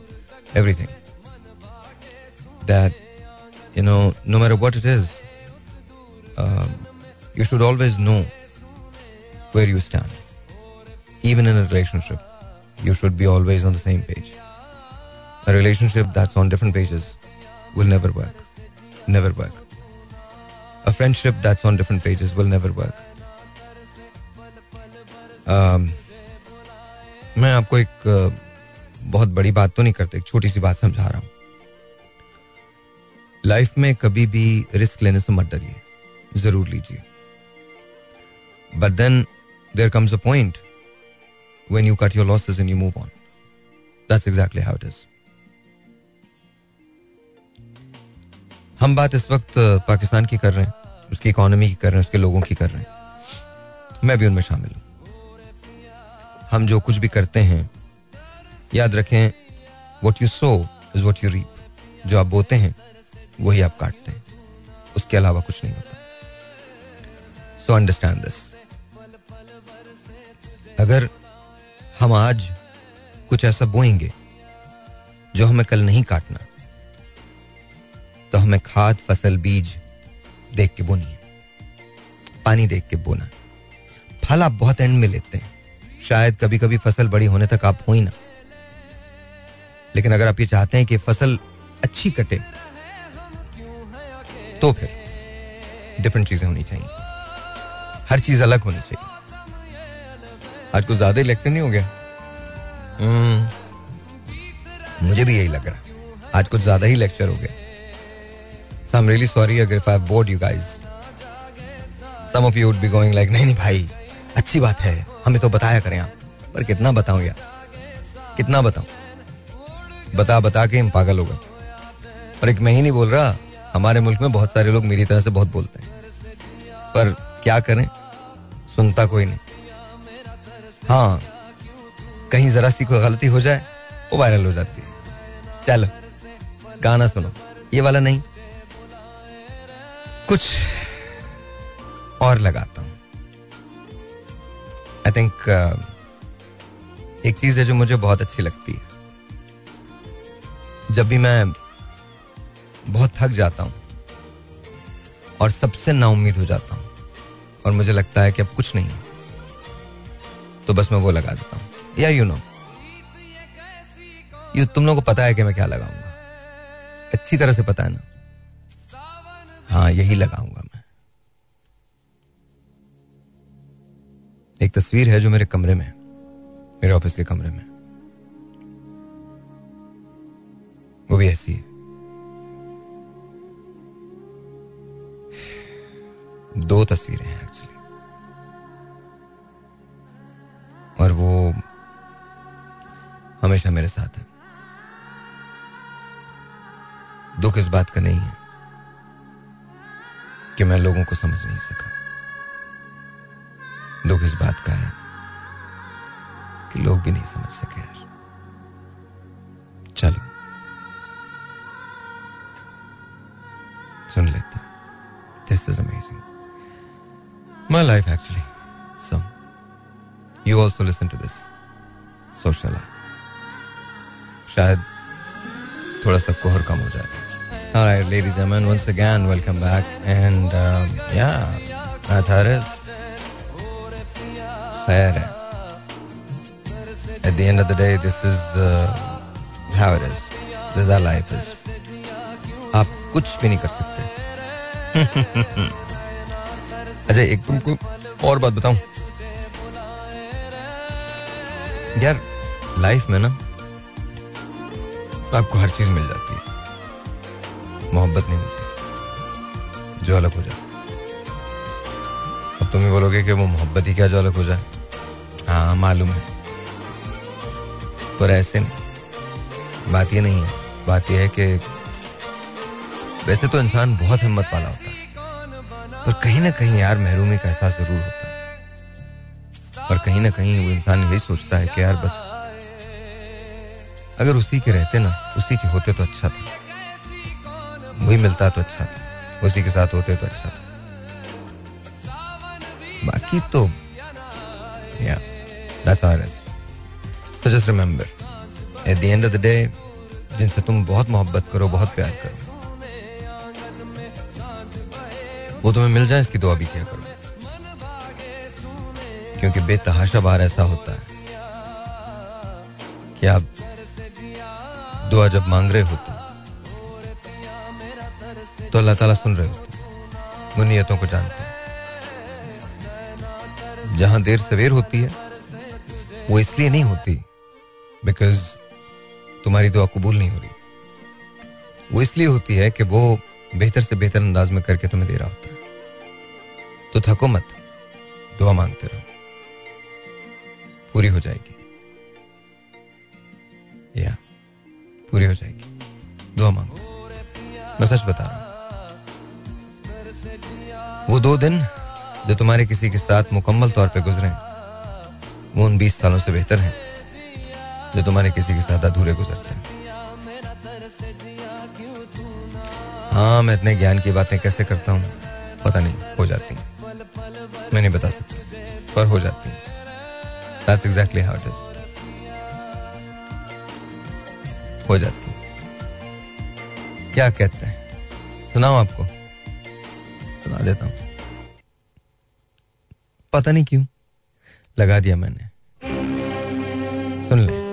everything that you know no matter know where you stand. Even in a relationship, you should be always on the same page. A relationship that's on different pages will never work. Never work. A friendship that's on different pages will never work. Um, मैं आपको एक बहुत बड़ी बात तो नहीं करता एक छोटी सी बात समझा रहा हूँ लाइफ में कभी भी रिस्क लेने से मत डरिए ज़रूर लीजिए But then there comes a point when you cut your losses and you move on. That's exactly how it is. हम बात इस वक्त पाकिस्तान की कर रहे हैं, उसकी इकोनॉमी की कर रहे हैं, उसके लोगों की कर रहे हैं। मैं भी उनमें शामिल हूँ। हम जो कुछ भी करते हैं, याद रखें what you sow is what you reap जो आप बोते हैं, वही आप काटते हैं। उसके अलावा कुछ नहीं होता। सो अंडरस्टैंड दिस अगर हम आज कुछ ऐसा बोएँगे जो हमें कल नहीं काटना तो हमें खाद, फ़सल, बीज देख के बोनी है, पानी देख के बोना फल आप बहुत एंड में लेते हैं। शायद कभी कभी फ़सल बड़ी होने तक आप हो ही ना। लेकिन अगर आप ये चाहते हैं कि फ़सल अच्छी कटे तो फिर डिफरेंट चीज़ें होनी चाहिए। हर चीज़ अलग होनी चाहिए। आज कुछ ज़्यादा लेक्चर नहीं हो गया। hmm. मुझे भी यही लग रहा। आज कुछ ज़्यादा ही लेक्चर हो गया। So, I'm really sorry if I've bored you guys. Some of you would be going like, नहीं नहीं भाई, अच्छी बात है। हमें तो बताया करें आप। पर कितना बताऊँ यार? कितना बताऊँ? बता बता के हम पागल हो गए। और एक मैं ही नहीं बोल रहा, हमारे मुल्क में बहुत सारे लोग मेरी तरह से बहुत बोलते हैं। पर क्या करें? सुनता कोई नहीं। हाँ कहीं जरा सी कोई गलती हो जाए वो वायरल हो जाती है। चलो गाना सुनो। ये वाला नहीं। कुछ और लगाता हूँ। आई थिंक uh, एक चीज़ है जो मुझे बहुत अच्छी लगती है। जब भी मैं बहुत थक जाता हूँ और सबसे नाउमीद हो जाता हूँ और मुझे लगता है कि अब कुछ नहीं तो बस मैं वो लगा देता हूँ। या यू नो यू तुम लोगों को पता है कि मैं क्या लगाऊँगा। अच्छी तरह से पता है ना? हाँ यही लगाऊँगा मैं। एक तस्वीर है जो मेरे कमरे में मेरे ऑफ़िस के कमरे में। वो भी ऐसी है। दो तस्वीरें हैं एक्चुअली और वो हमेशा मेरे साथ है। दुख इस बात का नहीं है कि मैं लोगों को समझ नहीं सका। दुख इस बात का है कि लोग भी नहीं समझ सके यार। चलो। सुन लेते this is amazing my life actually some you also listen to this social शायद थोड़ा सा कोहर कम हो जाए All right, ladies and gentlemen, once again, welcome back. And um, yeah, that's how it is. Fair. At the end of the day, this is uh, how it is. This is how life is. आप कुछ भी नहीं कर सकते अच्छा एक तुमको और बात बताऊँ यार लाइफ में ना आपको हर चीज़ मिल जाती है। मोहब्बत नहीं मिलती। जो अलग हो जाए। अब तुम ही बोलोगे कि वो मोहब्बत ही क्या जो अलग हो जाए। हाँ मालूम है। पर ऐसे नहीं। बात ये नहीं है। बात यह है कि वैसे तो इंसान बहुत हिम्मत वाला होता है। पर कहीं ना कहीं यार, महरूमी का एहसास ज़रूर होता है। और कहीं ना कहीं वो इंसान यही सोचता है कि यार बस, अगर उसी के रहते ना, उसी के होते तो अच्छा था। वही मिलता तो अच्छा था। उसी के साथ होते तो अच्छा था। बाकी तो it is. So just remember, at the end of the जिनसे तुम बहुत मोहब्बत करो, बहुत प्यार करो, वो तुम्हें मिल जाए, इसकी दुआ भी क्या करो। क्योंकि बेतहाशा बार ऐसा होता है कि आप दुआ जब मांग रहे होते तो अल्लाह ताला सुन रहे होते वो को जानते हैं। जहाँ देर सवेर होती है, वो इसलिए नहीं होती बिकॉज़ तुम्हारी दुआ कबूल नहीं हो रही। वो इसलिए होती है कि वो बेहतर से बेहतर अंदाज में करके तुम्हें दे रहा होता है। तो थको मत, दुआ मांगते रहो। पूरी हो जाएगी। या, पूरी हो जाएगी। दुआ मांगो। मैं सच बता रहा हूँ। वो दो दिन जो तुम्हारे किसी के साथ मुकम्मल तौर पे गुजरे वो उन बीस सालों से बेहतर हैं, जो तुम्हारे किसी के साथ अधूरे गुजरते हैं। हाँ मैं इतने ज्ञान की बातें कैसे करता हूँ, पता नहीं, हो जाती मैं नहीं बता सकता, पर हो जाती That's exactly how it is. हो जाती क्या कहते हैं? सुनाओ आपको। सुना देता हूँ। पता नहीं क्यों लगा दिया मैंने। सुन ले।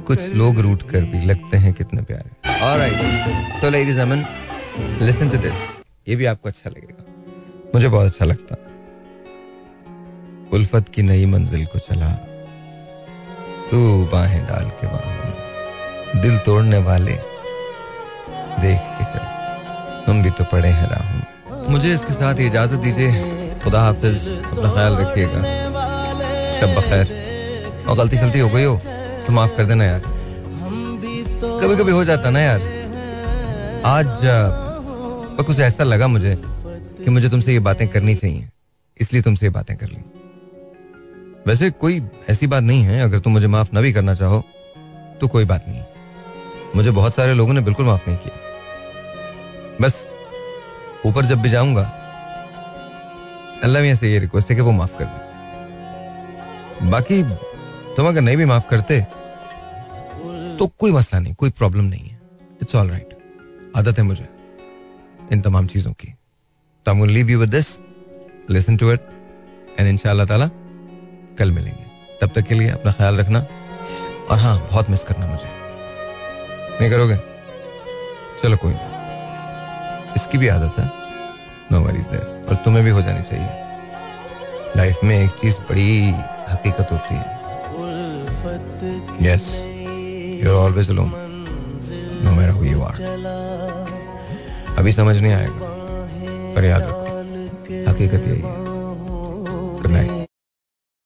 कुछ लोग रूट कर भी लगते हैं कितने प्यारे। ऑलराइट सो लेडीज़ अमन लिसन टू दिस ये भी आपको अच्छा लगेगा। मुझे बहुत अच्छा लगता उल्फत की नई मंजिल को चला तू बाहें डाल के वहाँ दिल तोड़ने वाले देख के चल हम भी तो पड़े हैं राहों मुझे इसके साथ इजाज़त दीजिए, खुदा हाफिज, अपना ख्याल रखिएगा। शब बखैर, और गलती शलती हो गई हो तो माफ़ कर देना यार। कभी कभी हो जाता ना यार। आज कुछ ऐसा लगा मुझे कि मुझे तुमसे ये बातें करनी चाहिए, इसलिए तुमसे ये बातें कर ली। वैसे कोई ऐसी बात नहीं है, अगर तुम मुझे माफ़ ना भी करना चाहो तो कोई बात नहीं। मुझे बहुत सारे लोगों ने बिल्कुल माफ़ नहीं किया। बस, ऊपर जब भी जाऊँगा, अल्लाह से ये रिक्वेस्ट है कि वो माफ़ कर दे। बाकी, तुम अगर नहीं भी माफ़ करते तो कोई मसला नहीं, कोई प्रॉब्लम नहीं है। इट्स ऑल राइट आदत है मुझे, इन तमाम चीज़ों की। तो I leave you with this listen to it and इंशाल्लाह ताला कल मिलेंगे। तब तक के लिए अपना ख्याल रखना और हाँ बहुत मिस करना मुझे। नहीं करोगे? चलो कोई नहीं। इसकी भी आदत है। नो वरीज देयर और तुम्हें भी हो जानी चाहिए। लाइफ में एक चीज़ बड़ी हकीकत होती है। Yes you are always alone no matter who you are अभी समझ नहीं आएगा, पर याद रखो, हकीकत यही है।